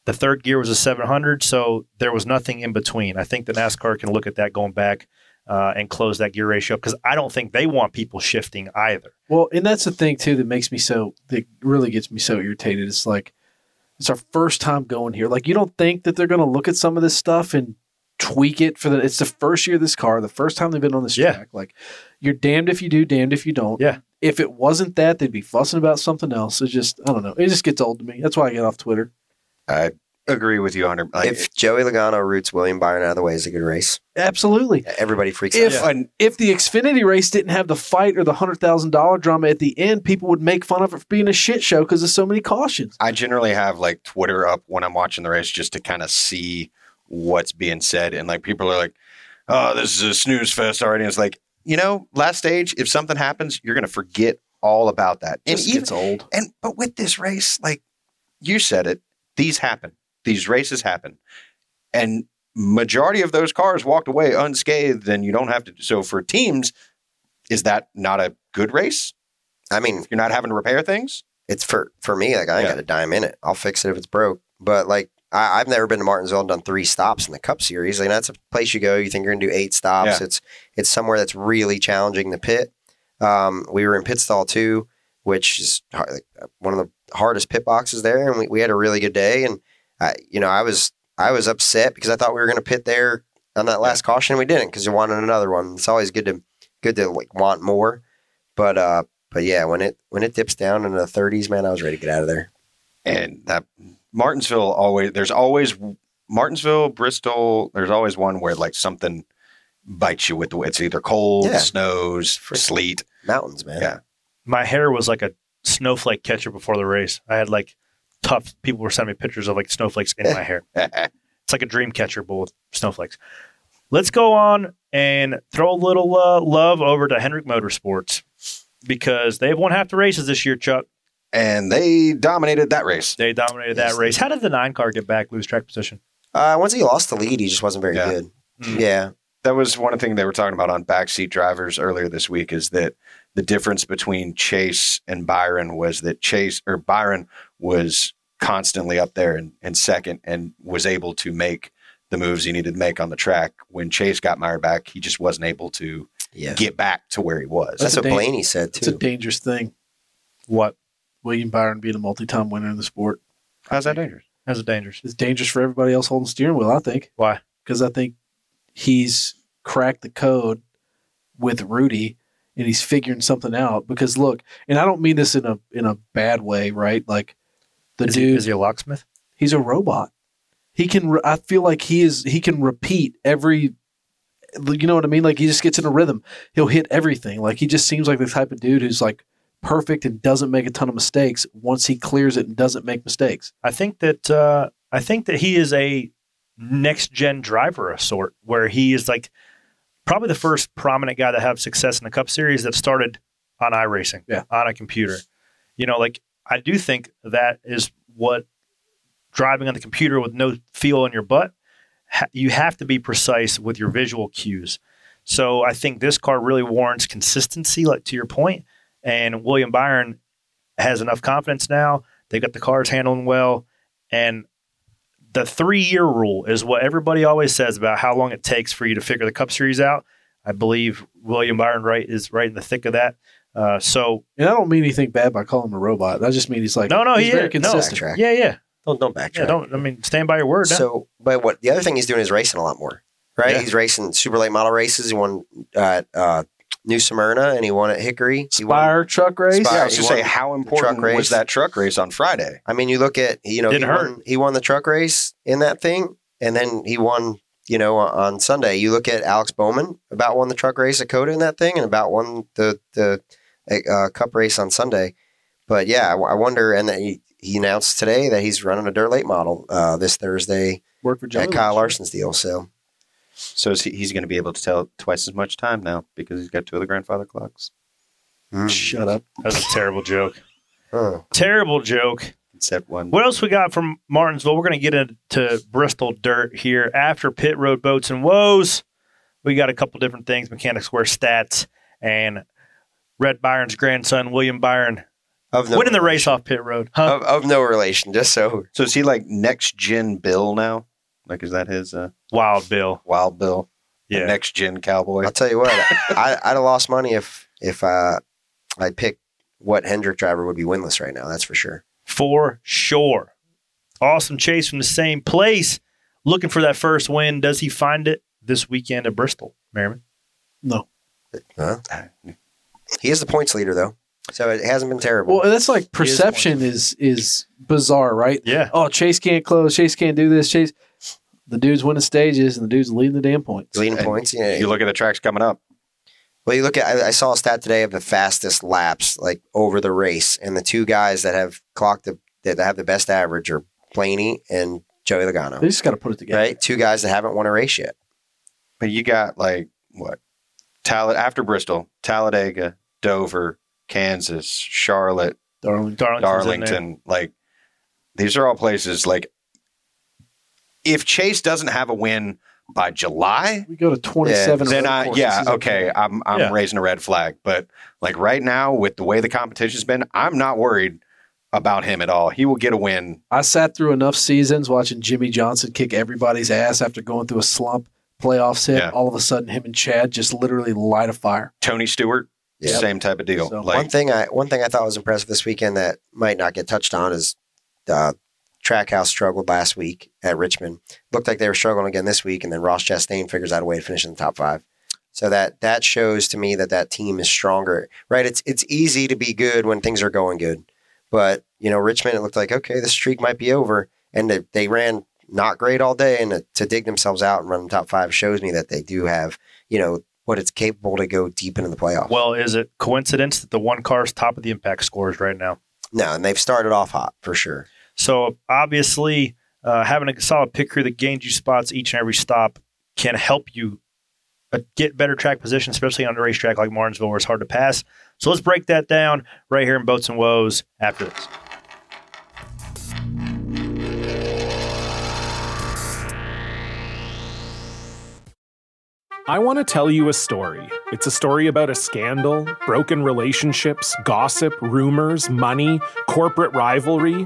The third gear was a 700, so there was nothing in between. I think the NASCAR can look at that going back uh, and close that gear ratio because I don't think they want people shifting either. Well, and that's the thing too that makes me so that really gets me so irritated. It's like it's our first time going here. Like you don't think that they're going to look at some of this stuff and tweak it for the. It's the first year of this car, the first time they've been on this Yeah. track. Like you're damned if you do, damned if you don't. Yeah. If it wasn't that, they'd be fussing about something else. It just I don't know. It just gets old to me. That's why I get off Twitter. I agree with you, Hunter. Like, If Joey Logano roots William Byron out of the way, is a good race. Absolutely. Everybody freaks If out. and if the Xfinity race didn't have the fight or the hundred thousand dollar drama at the end, people would make fun of it for being a shit show because there's so many cautions. I generally have like Twitter up when I'm watching the race just to kind of see what's being said. And like people are like, oh, this is a snooze fest already. And it's like, you know, last stage, if something happens, you're going to forget all about that. And Just even, gets old. and but with this race, like you said it, these happen. These races happen. And majority of those cars walked away unscathed, and you don't have to. So for teams, is that not a good race? I mean, if You're not having to repair things. it's for for me. Like I ain't Yeah. got a dime in it. I'll fix it if it's broke. But like I, I've never been to Martinsville and done three stops in the Cup Series. Like that's a place you go. You think you're gonna do eight stops. Yeah. It's it's somewhere that's really challenging the pit. Um, we were in pit stall two, which is hard, like, one of the hardest pit boxes there, and we, we had a really good day. And I, you know, I was I was upset because I thought we were gonna pit there on that last caution. and We didn't because we wanted another one. It's always good to good to like want more, but uh, but yeah, when it when it dips down into the 30s, man, I was ready to get out of there. and that Martinsville always there's always Martinsville, Bristol. There's always one where like something bites you with the it's either cold, Yeah. snows, sleet. Mountains, man. Yeah. My hair was like a snowflake catcher before the race. I had like tough people were sending me pictures of like snowflakes in my hair. It's like a dream catcher, but with snowflakes. Let's go on and throw a little uh, love over to Hendrick Motorsports because they've won half the races this year, Chuck. And they dominated that race. They dominated Yes, that race. How did the nine car get back, lose track position? Uh, once he lost the lead, he just wasn't very Yeah. good. Mm. Yeah, That was one thing they were talking about on backseat drivers earlier this week is that the difference between Chase and Byron was that Chase or Byron was constantly up there in, in second and was able to make the moves he needed to make on the track. When Chase got Meyer back, he just wasn't able to yeah. get back to where he was. That's a what dang- Blaney said too. It's a dangerous thing. What? William Byron being a multi-time winner in the sport. How's that dangerous? How's it dangerous? It's dangerous for everybody else holding the steering wheel. I think Why? because I think he's cracked the code with Rudy and he's figuring something out. Because look, and I don't mean this in a in a bad way, right? Like the Is he, dude, is he a locksmith? he's a robot. He can. Re- I feel like he is. He can repeat every. You know what I mean? Like he just gets in a rhythm. He'll hit everything. Like he just seems like the type of dude who's like perfect and doesn't make a ton of mistakes once he clears it and doesn't make mistakes. I think that uh, I think that he is a next gen driver of sort, where he is like probably the first prominent guy to have success in the Cup Series that started on iRacing, Yeah. on a computer. You know, like I do think that is what driving on the computer with no feel in your butt. Ha- you have to be precise with your visual cues. So I think this car really warrants consistency, like to your point. And William Byron has enough confidence now. They've got the cars handling well, and the three-year rule is what everybody always says about how long it takes for you to figure the Cup Series out. I believe William Byron right is right in the thick of that. Uh, so And I don't mean anything bad by calling him a robot. I just mean he's like no, no, he's he very is. No, consistent. Backtrack. yeah, yeah, Don't don't backtrack. yeah. Don't I mean stand by your word. no? So, but what the other thing he's doing is racing a lot more, right? Yeah. He's racing super late model races. He won at uh, New Smyrna and he won at Hickory. He won- Spire truck race. Spire. Yeah, I was he just say how the important truck race. was that truck race on Friday? I mean, you look at you know he Didn't hurt. won, he won the truck race in that thing, and then he won you know on Sunday. You look at Alex Bowman about won the truck race at COTA in that thing, and about won the the uh, Cup race on Sunday. But yeah, I, I wonder. And that he, he announced today that he's running a dirt late model uh, this Thursday Work for Jelly at Kyle Larson's deal. So So is he, he's going to be able to tell twice as much time now because he's got two of the grandfather clocks. Hmm. Shut up. that was a terrible joke. huh. Terrible joke. Except one. What else we got from Martinsville? We're going to get into Bristol dirt here after pit road boats and woes. We got a couple different things: Mechanix Wear stats and Red Byron's grandson William Byron of no winning the race off pit road. Huh? of, of no relation. Just so So is he like next gen Bill now? Like is that his uh, Wild Bill. Wild Bill? Yeah. Next gen cowboy. I'll tell you what, I, I'd have lost money if if uh, I picked what Hendrick driver would be winless right now. That's for sure. for sure. Awesome chase from the same place. Looking for that first win. Does he find it this weekend at Bristol, Merriman? No. Huh? He is the points leader though, so it hasn't been terrible. Well, that's like perception is is bizarre, right? Yeah. Oh, Chase can't close. Chase can't do this. Chase. The dude's winning stages, and the dude's leading the damn points. Leading And points. Yeah. You look at the tracks coming up. well, you look at. I, I saw a stat today of the fastest laps like over the race, and the two guys that have clocked the that have the best average are Blaney and Joey Logano. They just got to put it together. Right, two guys that haven't won a race yet. But you got like what? Tal- after Bristol, Talladega, Dover, Kansas, Charlotte, Darling. Darlington's in there. Darlington. Like these are all places like if Chase doesn't have a win by July, We go to 27 then road I yeah he's okay I'm I'm Yeah. raising a red flag. But like right now with the way the competition's been, I'm not worried about him at all. He will get a win. I sat through enough seasons watching Jimmie Johnson kick everybody's ass after going through a slump. Playoffs hit. Yeah. All of a sudden, him and Chad just literally light a fire. Tony Stewart, Yeah. same type of deal. So, one thing I one thing I thought was impressive this weekend that might not get touched on is uh, Trackhouse struggled last week at Richmond. Looked like they were struggling again this week, and then Ross Chastain figures out a way to finish in the top five. So that that shows to me that that team is stronger, right? It's it's easy to be good when things are going good, but you know Richmond, it looked like okay, the streak might be over, and they, they ran not great all day, and to, to dig themselves out and run the top five shows me that they do have you know what it's capable to go deep into the playoffs. Well, is it coincidence that the one car's top of the impact scores right now? No, and they've started off hot for sure. So obviously, uh, having a solid pick crew that gains you spots each and every stop can help you uh, get better track position, especially on a racetrack like Martinsville where it's hard to pass. So let's break that down right here in Boats and Woes after this. I want to tell you a story. It's a story about a scandal, broken relationships, gossip, rumors, money, corporate rivalry,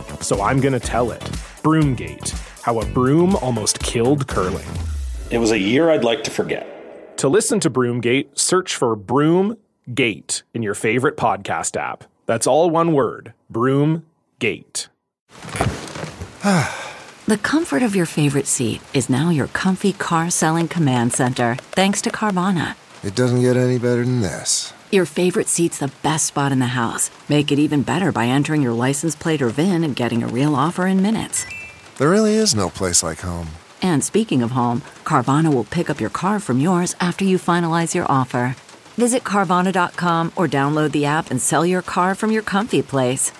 so I'm going to tell it. Broomgate How a Broom Almost Killed Curling. It was a year I'd like to forget. To listen to Broomgate, search for Broomgate in your favorite podcast app. That's all one word Broomgate. The comfort of your favorite seat is now your comfy car selling command center, thanks to Carvana. It doesn't get any better than this. Your favorite seat's the best spot in the house. Make it even better by entering your license plate or VIN and getting a real offer in minutes. There really is no place like home. And speaking of home, Carvana will pick up your car from yours after you finalize your offer. Visit Carvana.com or download the app and sell your car from your comfy place.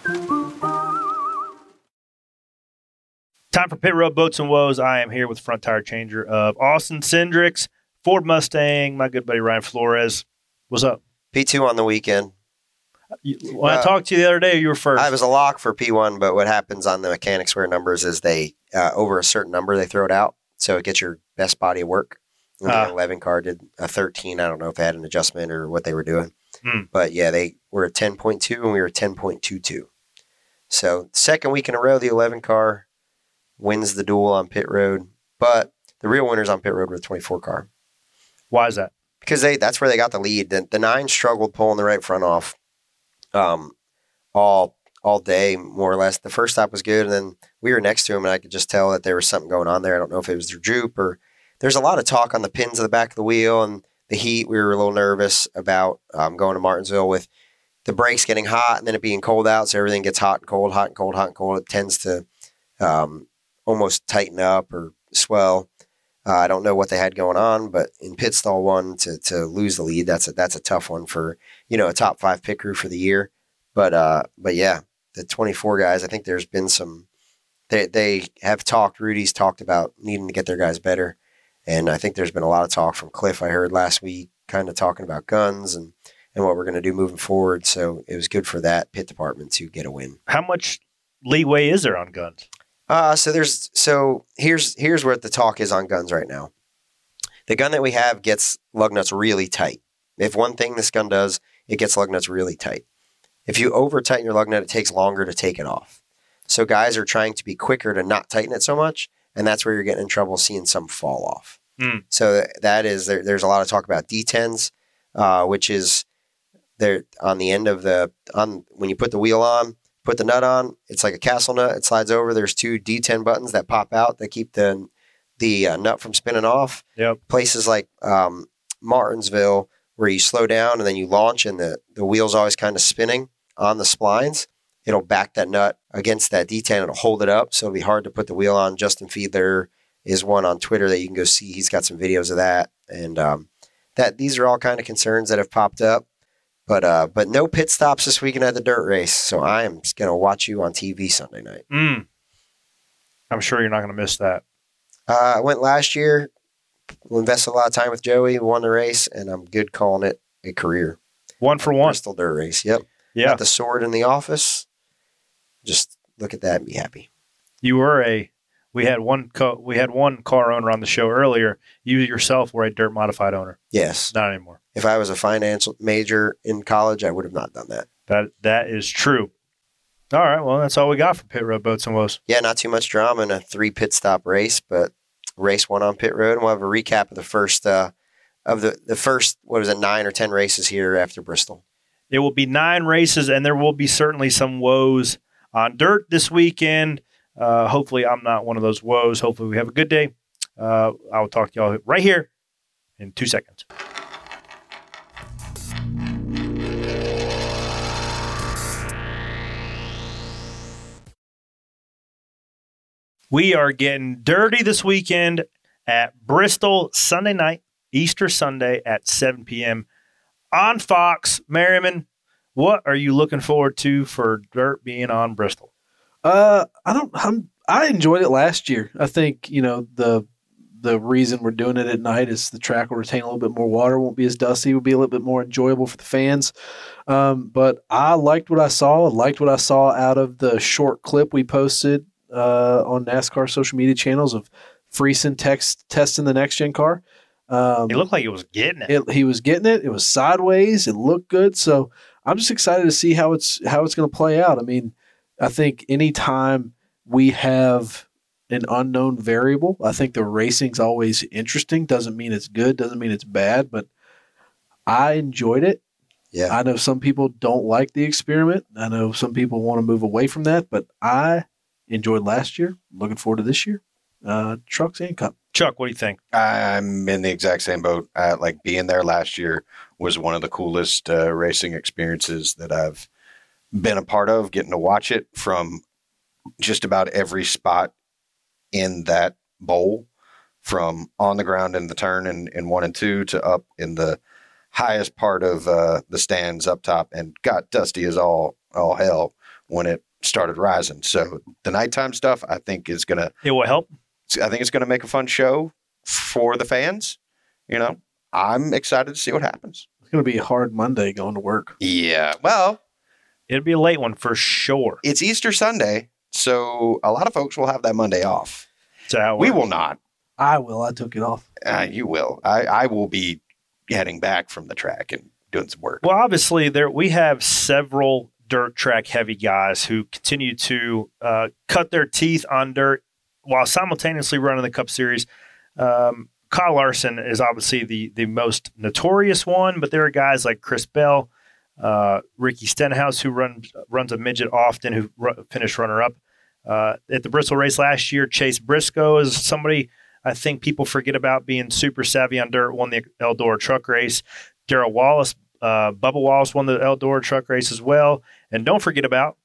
Time for Pit Road Boats and Woes. I am here with front tire changer of Austin Cindric's, Ford Mustang, my good buddy Ryan Flores. What's up? P2 on the weekend. When I Uh, talked to you the other day, you were first. I was a lock for P1, but what happens on the Mechanix Wear numbers is they, uh, over a certain number, they throw it out. So it gets your best body of work. The 11 car did a 13. I don't know if they had an adjustment or what they were doing. Hmm. But yeah, they were at 10.2 and we were at 10.22. So second week in a row, the 11 car wins the duel on pit road. But the real winners on pit road were the 24 car. Why is that? Because they that's where they got the lead. The, the nine struggled pulling the right front off um, all all day, more or less. The first stop was good, and then we were next to him, and I could just tell that there was something going on there. I don't know if it was their droop or there's a lot of talk on the pins of the back of the wheel and the heat. We were a little nervous about um, going to Martinsville with the brakes getting hot and then it being cold out, so everything gets hot and cold, hot and cold, hot and cold. It tends to um, almost tighten up or swell. Uh, I don't know what they had going on, but in pit stall one to to lose the lead, that's a that's a tough one for you know a top five pit crew for the year. But uh, but yeah, the twenty four guys. I think there's been some. They they have talked. Rudy's talked about needing to get their guys better, and I think there's been a lot of talk from Cliff. I heard last week, kind of talking about guns and and what we're going to do moving forward. So it was good for that pit department to get a win. How much leeway is there on guns? Uh, so there's so here's here's where the talk is on guns right now. The gun that we have gets lug nuts really tight. If one thing this gun does, it gets lug nuts really tight. If you over tighten your lug nut, it takes longer to take it off. So guys are trying to be quicker to not tighten it so much, and that's where you're getting in trouble seeing some fall off. Hmm. So that is there, there's a lot of talk about detents, uh, which is there on the end of the on when you put the wheel on, put the nut on. It's like a castle nut. It slides over. There's two detent buttons that pop out that keep the the uh, nut from spinning off. Yep. Places like um, Martinsville, where you slow down and then you launch, and the the wheel's always kind of spinning. on the splines, it'll back that nut against that detent. It'll hold it up, so it'll be hard to put the wheel on. Justin Fiedler is one on Twitter that you can go see. He's got some videos of that, and um, that these are all kind of concerns that have popped up. But uh, but no pit stops this weekend at the dirt race, so I am going to watch you on TV Sunday night. Mm. I'm sure you're not going to miss that. Uh, I went last year. Invested a lot of time with Joey. Won the race, and I'm good calling it a career. One for one. Bristol dirt race. Yep. Yeah. Got the sword in the office. Just look at that and be happy. You were a. We had one. Co- we had one car owner on the show earlier. You yourself were a dirt modified owner. Yes. Not anymore. If I was a finance major in college, I would have not done that. That that is true. All right. Well, that's all we got for pit road boats and woes. Yeah, not too much drama in a three pit stop race, but race one on pit road, and we'll have a recap of the first uh, of the the first what was it nine or ten races here after Bristol. It will be nine races, and there will be certainly some woes on dirt this weekend. Uh, hopefully, I'm not one of those woes. Hopefully, we have a good day. Uh, I will talk to y'all right here in two seconds. We are getting dirty this weekend at Bristol Sunday night, Easter Sunday at 7 p.m. on Fox. Merriman, what are you looking forward to for dirt being on Bristol? Uh, I don't. I'm, I enjoyed it last year. I think you know the the reason we're doing it at night is the track will retain a little bit more water, won't be as dusty, will be a little bit more enjoyable for the fans. Um, but I liked what I saw. Liked what I saw out of the short clip we posted uh, on NASCAR social media channels of Friesen text testing the next gen car. Um, It looked like it was getting it. it, he was getting it. It was sideways. It looked good. So I'm just excited to see how it's how it's going to play out. I mean, I think anytime we have an unknown variable, I think the racing's always interesting. Doesn't mean it's good. Doesn't mean it's bad. But I enjoyed it. Yeah. I know some people don't like the experiment. I know some people want to move away from that. But I enjoyed last year. Looking forward to this year. Uh, trucks and cup. Chuck, what do you think? I'm in the exact same boat. Uh, like being there last year was one of the coolest uh, racing experiences that I've been a part of. Getting to watch it from just about every spot in that bowl, from on the ground in the turn in, in one and two to up in the highest part of uh, the stands up top, and got dusty as all all hell when it started rising. So the nighttime stuff, I think, is gonna It will help. I think it's going to make a fun show for the fans. You know, I'm excited to see what happens. It's going to be a hard Monday going to work. Yeah. Well, it'll be a late one for sure. It's Easter Sunday, so a lot of folks will have that Monday off. So how we will not. I will. I took it off. Uh, you will. I, I will be heading back from the track and doing some work. Well, obviously, there we have several dirt track heavy guys who continue to uh, cut their teeth on dirt while simultaneously running the Cup Series. Um, Kyle Larson is obviously the the most notorious one, but there are guys like Chris Bell, uh, Ricky Stenhouse, who runs runs a midget often, who finished runner up uh, at the Bristol race last year. Chase Briscoe is somebody I think people forget about being super savvy on dirt. Won the Eldora Truck Race. Darrell Wallace, uh, Bubba Wallace won the Eldora Truck Race as well. And don't forget about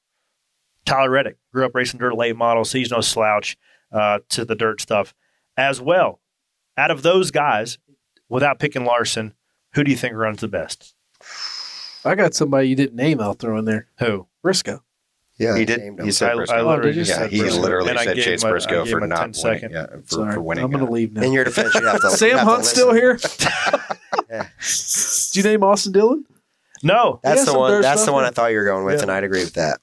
Tyler Reddick. Grew up racing dirt late models. He's no slouch uh, to the dirt stuff as well. Out of those guys, without picking Larson, who do you think runs the best? I got somebody you didn't name. I'll throw in there. Who? Briscoe. Yeah, he did. named him. He said I- Briscoe. I literally Oh, did you? yeah, said he Briscoe. literally And said gave Chase him a- I Briscoe for a not 10 winning. second. Yeah, for, Sorry, for winning. I'm going to leave now. In your defense, you have to. you Sam have to Hunt's still listen. here. Do you name Austin Dillon? No. That's the one. That's the one I thought you were going with, Yeah. and I'd agree with that.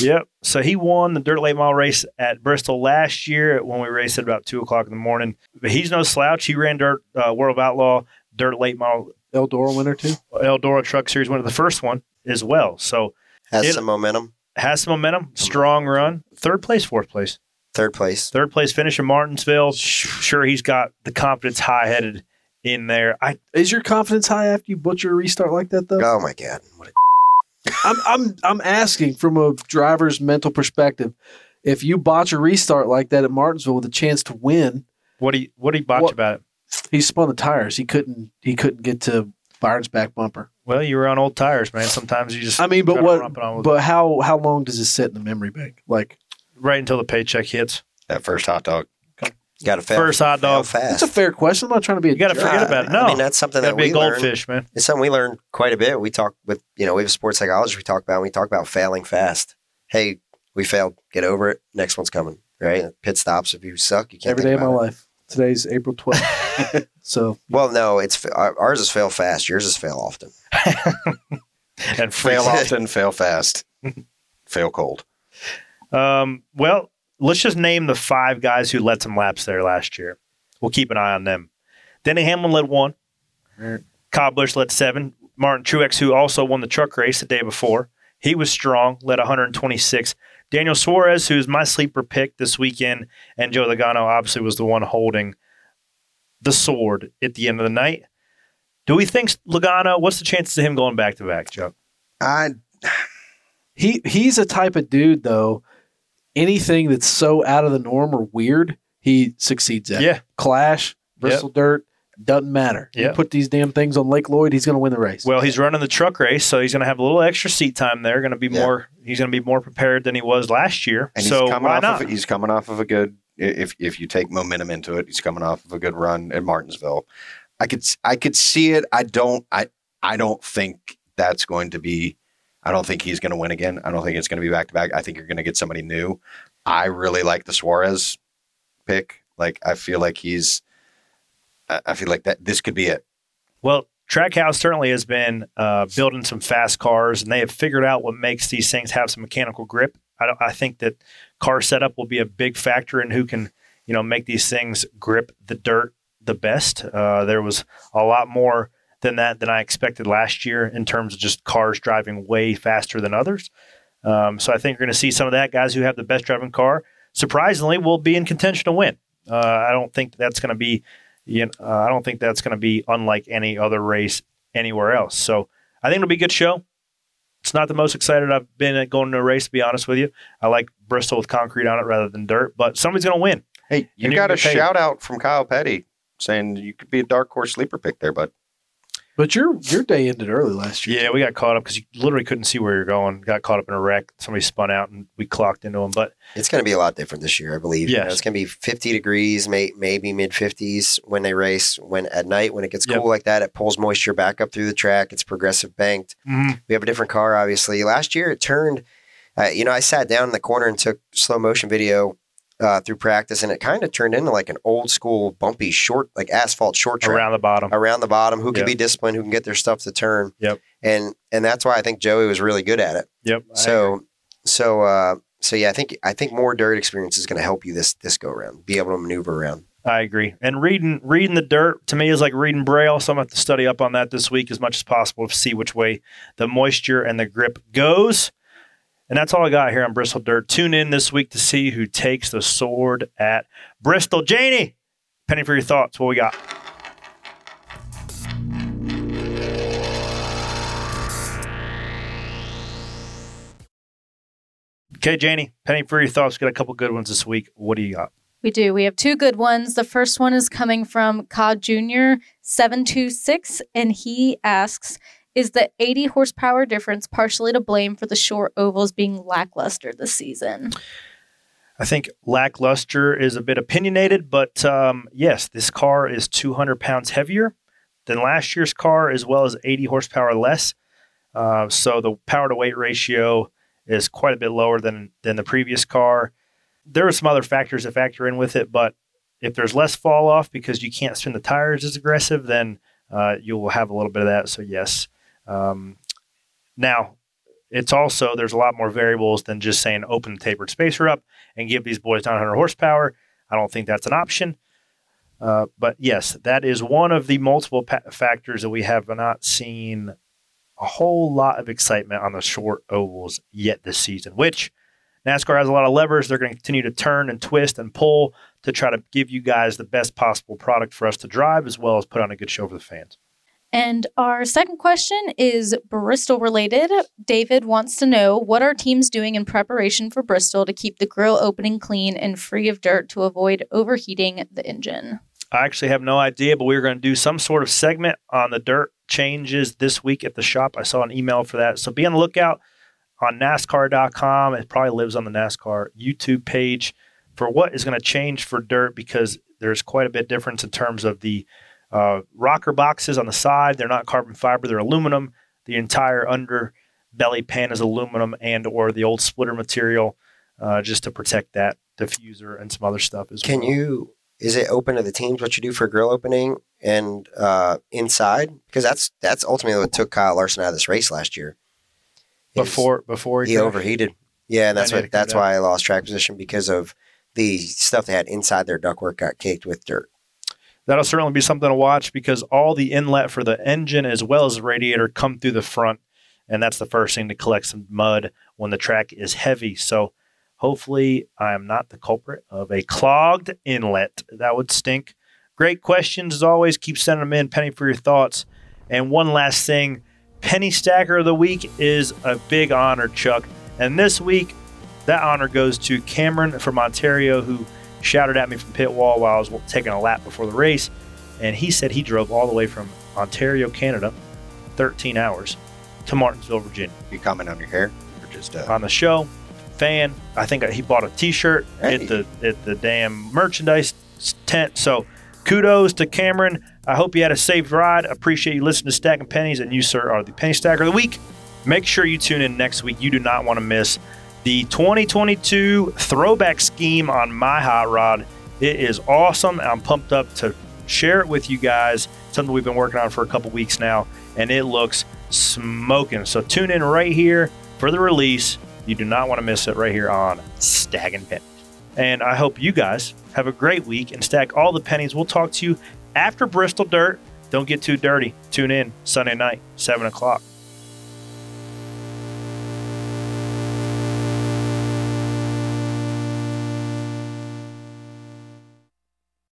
Yep. So he won the dirt late model race at Bristol last year when we raced at about two o'clock in the morning. But he's no slouch. He ran dirt uh, World of Outlaw dirt late model Eldora winner too. Eldora Truck Series winner, the first one as well. So Has It- some momentum. has some momentum, strong run, third place, fourth place, Third place. third place finish in Martinsville. Sure, he's got the confidence high headed in there. I Is your confidence high after you butcher a restart like that though? Oh my god! What a I'm I'm I'm asking from a driver's mental perspective. If you botch a restart like that at Martinsville with a chance to win, what do you what do you botch What- about it? He spun the tires. He couldn't he couldn't get to Byron's back bumper. Well, you were on old tires, man. Sometimes you just. I mean, but what? rump it on with- But how how long does it sit in the memory bank? Like right until the paycheck hits. That first hot dog. Got to fail. First hot dog. fast. that's a fair question. I'm not trying to be. A You got to jerk. forget about it. No, I mean, that's something that be we a goldfish, learn. man. It's something we learn quite a bit. We talk with, you know, we have a sports psychologist we talk about. We talk about failing fast. Hey, we failed. Get over it. Next one's coming. Right? Pit stops. If you suck, you can't. every think day of my it. life. Today's April 12th. so Well, no, it's ours is fail fast. Yours is fail often. And Fail often, fail fast, fail cold. Um, well, let's just name the five guys who led some laps there last year. We'll keep an eye on them. Denny Hamlin led one. Kyle Busch led seven. Martin Truex, who also won the truck race the day before, he was strong, led 126. Daniel Suarez, who's my sleeper pick this weekend, and Joe Logano obviously was the one holding the sword at the end of the night. Do we think Logano? What's the chances of him going back to back, Joe? I he he's a type of dude though. Anything that's so out of the norm or weird, he succeeds at. Yeah. Clash, Bristol Dirt, doesn't matter. You put these damn things on Lake Lloyd, he's going to win the race. Well, he's running the truck race, so he's going to have a little extra seat time there. Going to be Yeah. more. He's going to be more prepared than he was last year. and so he's coming why off not? of he's coming off of a good if if you take momentum into it, he's coming off of a good run at Martinsville. I could I could see it. I don't I I don't think that's going to be I don't think he's going to win again. I don't think it's going to be back to back. I think you're going to get somebody new. I really like the Suarez pick. Like I feel like he's I feel like that this could be it. Well, Trackhouse certainly has been uh, building some fast cars, and they have figured out what makes these things have some mechanical grip. I, I think that car setup will be a big factor in who can, you know, make these things grip the dirt the best. Uh, there was a lot more than that than I expected last year in terms of just cars driving way faster than others. Um, so I think you're going to see some of that. Guys who have the best driving car, surprisingly, will be in contention to win. Uh, I don't think that's going to be, you know, uh, I don't think that's going to be unlike any other race anywhere else. So I think it'll be a good show. It's not the most excited I've been at going to a race, to be honest with you. I like Bristol with concrete on it rather than dirt, but somebody's going to win. Hey, you got a gonna get paid. shout out from Kyle Petty saying you could be a dark horse sleeper pick there, bud. But your your day ended early last year. Yeah, we got caught up because you literally couldn't see where you're going. Got caught up in a wreck. Somebody spun out and we clocked into them. But It's going to be a lot different this year, I believe. You know, it's going to be 50 degrees, may, maybe mid 50s when they race. When at night, when it gets Yep. cool like that, it pulls moisture back up through the track. It's progressive banked. Mhm. We have a different car, obviously. Last year, it turned. Uh, you know, I sat down in the corner and took slow motion video uh, through practice, and it kind of turned into like an old school bumpy short, like asphalt short track around the bottom. around the bottom. Who can Yep. be disciplined? Who can get their stuff to turn? Yep. And and that's why I think Joey was really good at it. Yep. So so uh so yeah, I think I think more dirt experience is going to help you this this go around. Be able to maneuver around. I agree. And reading reading the dirt to me is like reading braille. So I'm going to have to study up on that this week as much as possible to see which way the moisture and the grip goes. And that's all I got here on Bristol Dirt. Tune in this week to see who takes the sword at Bristol. Janie, penny for your thoughts. What we got? Okay, Janie, penny for your thoughts. Got a couple good ones this week. What do you got? We do. We have two good ones. The first one is coming from Cod Jr. 726, and he asks Is the 80 horsepower difference partially to blame for the short ovals being lackluster this season? I think lackluster is a bit opinionated, but um, yes, this car is 200 pounds heavier than last year's car, as well as 80 horsepower less. Uh, so the power to weight ratio is quite a bit lower than than the previous car. There are some other factors that factor in with it, but if there's less fall off because you can't spin the tires as aggressive, then uh, you will have a little bit of that. So yes. Um, now, it's also there's a lot more variables than just saying open the tapered spacer up and give these boys 900 horsepower. I don't think that's an option. Uh, but yes, that is one of the multiple pa- factors that we have not seen a whole lot of excitement on the short ovals yet this season, which NASCAR has a lot of levers. They're going to continue to turn and twist and pull to try to give you guys the best possible product for us to drive, as well as put on a good show for the fans. And our second question is Bristol related. David wants to know what are teams doing in preparation for Bristol to keep the grill opening clean and free of dirt to avoid overheating the engine? I actually have no idea, but we are going to do some sort of segment on the dirt changes this week at the shop. I saw an email for that. So be on the lookout on NASCAR.com. It probably lives on the NASCAR YouTube page for what is going to change for dirt because there's quite a bit difference in terms of the uh, rocker boxes on the side. They're not carbon fiber; they're aluminum. The entire underbelly pan is aluminum and or the old splitter material, uh, just to protect that diffuser and some other stuff as Can well. you? Is it open to the teams what you do for grill opening and uh, inside? Because that's that's ultimately what took Kyle Larson out of this race last year. Before before he crashed? overheated. Yeah, and that's what that's down. why I lost track position because of the stuff they had inside their ductwork got caked with dirt. That'll certainly be something to watch because all the inlet for the engine as well as the radiator come through the front, and that's the first thing to collect some mud when the track is heavy. So hopefully, I am not the culprit of a clogged inlet. That would stink. Great questions as always. Keep sending them in. Penny for your thoughts. And one last thing, Penny Stacker of the Week is a big honor, Chuck. And this week, that honor goes to Cameron from Ontario, who shouted at me from pit wall while I was taking a lap before the race. And he said he drove all the way from Ontario, Canada, 13 hours to Martinsville, Virginia. You comment on your hair or just uh, On the show, fan. I think he bought a T-shirt at the at the damn merchandise tent. So kudos to Cameron. I hope you had a safe ride. Appreciate you listening to Stacking Pennies, and you, sir, are the Penny Stacker of the Week. Make sure you tune in next week. You do not want to miss the 2022 throwback scheme on my hot rod. It is awesome. I'm pumped up to share it with you guys. Something we've been working on for a couple weeks now, and it looks smoking. So tune in right here for the release. You do not want to miss it right here on Stacking Pennies. And I hope you guys have a great week and stack all the pennies. We'll talk to you after Bristol Dirt. Don't get too dirty. Tune in Sunday night, 7 o'clock.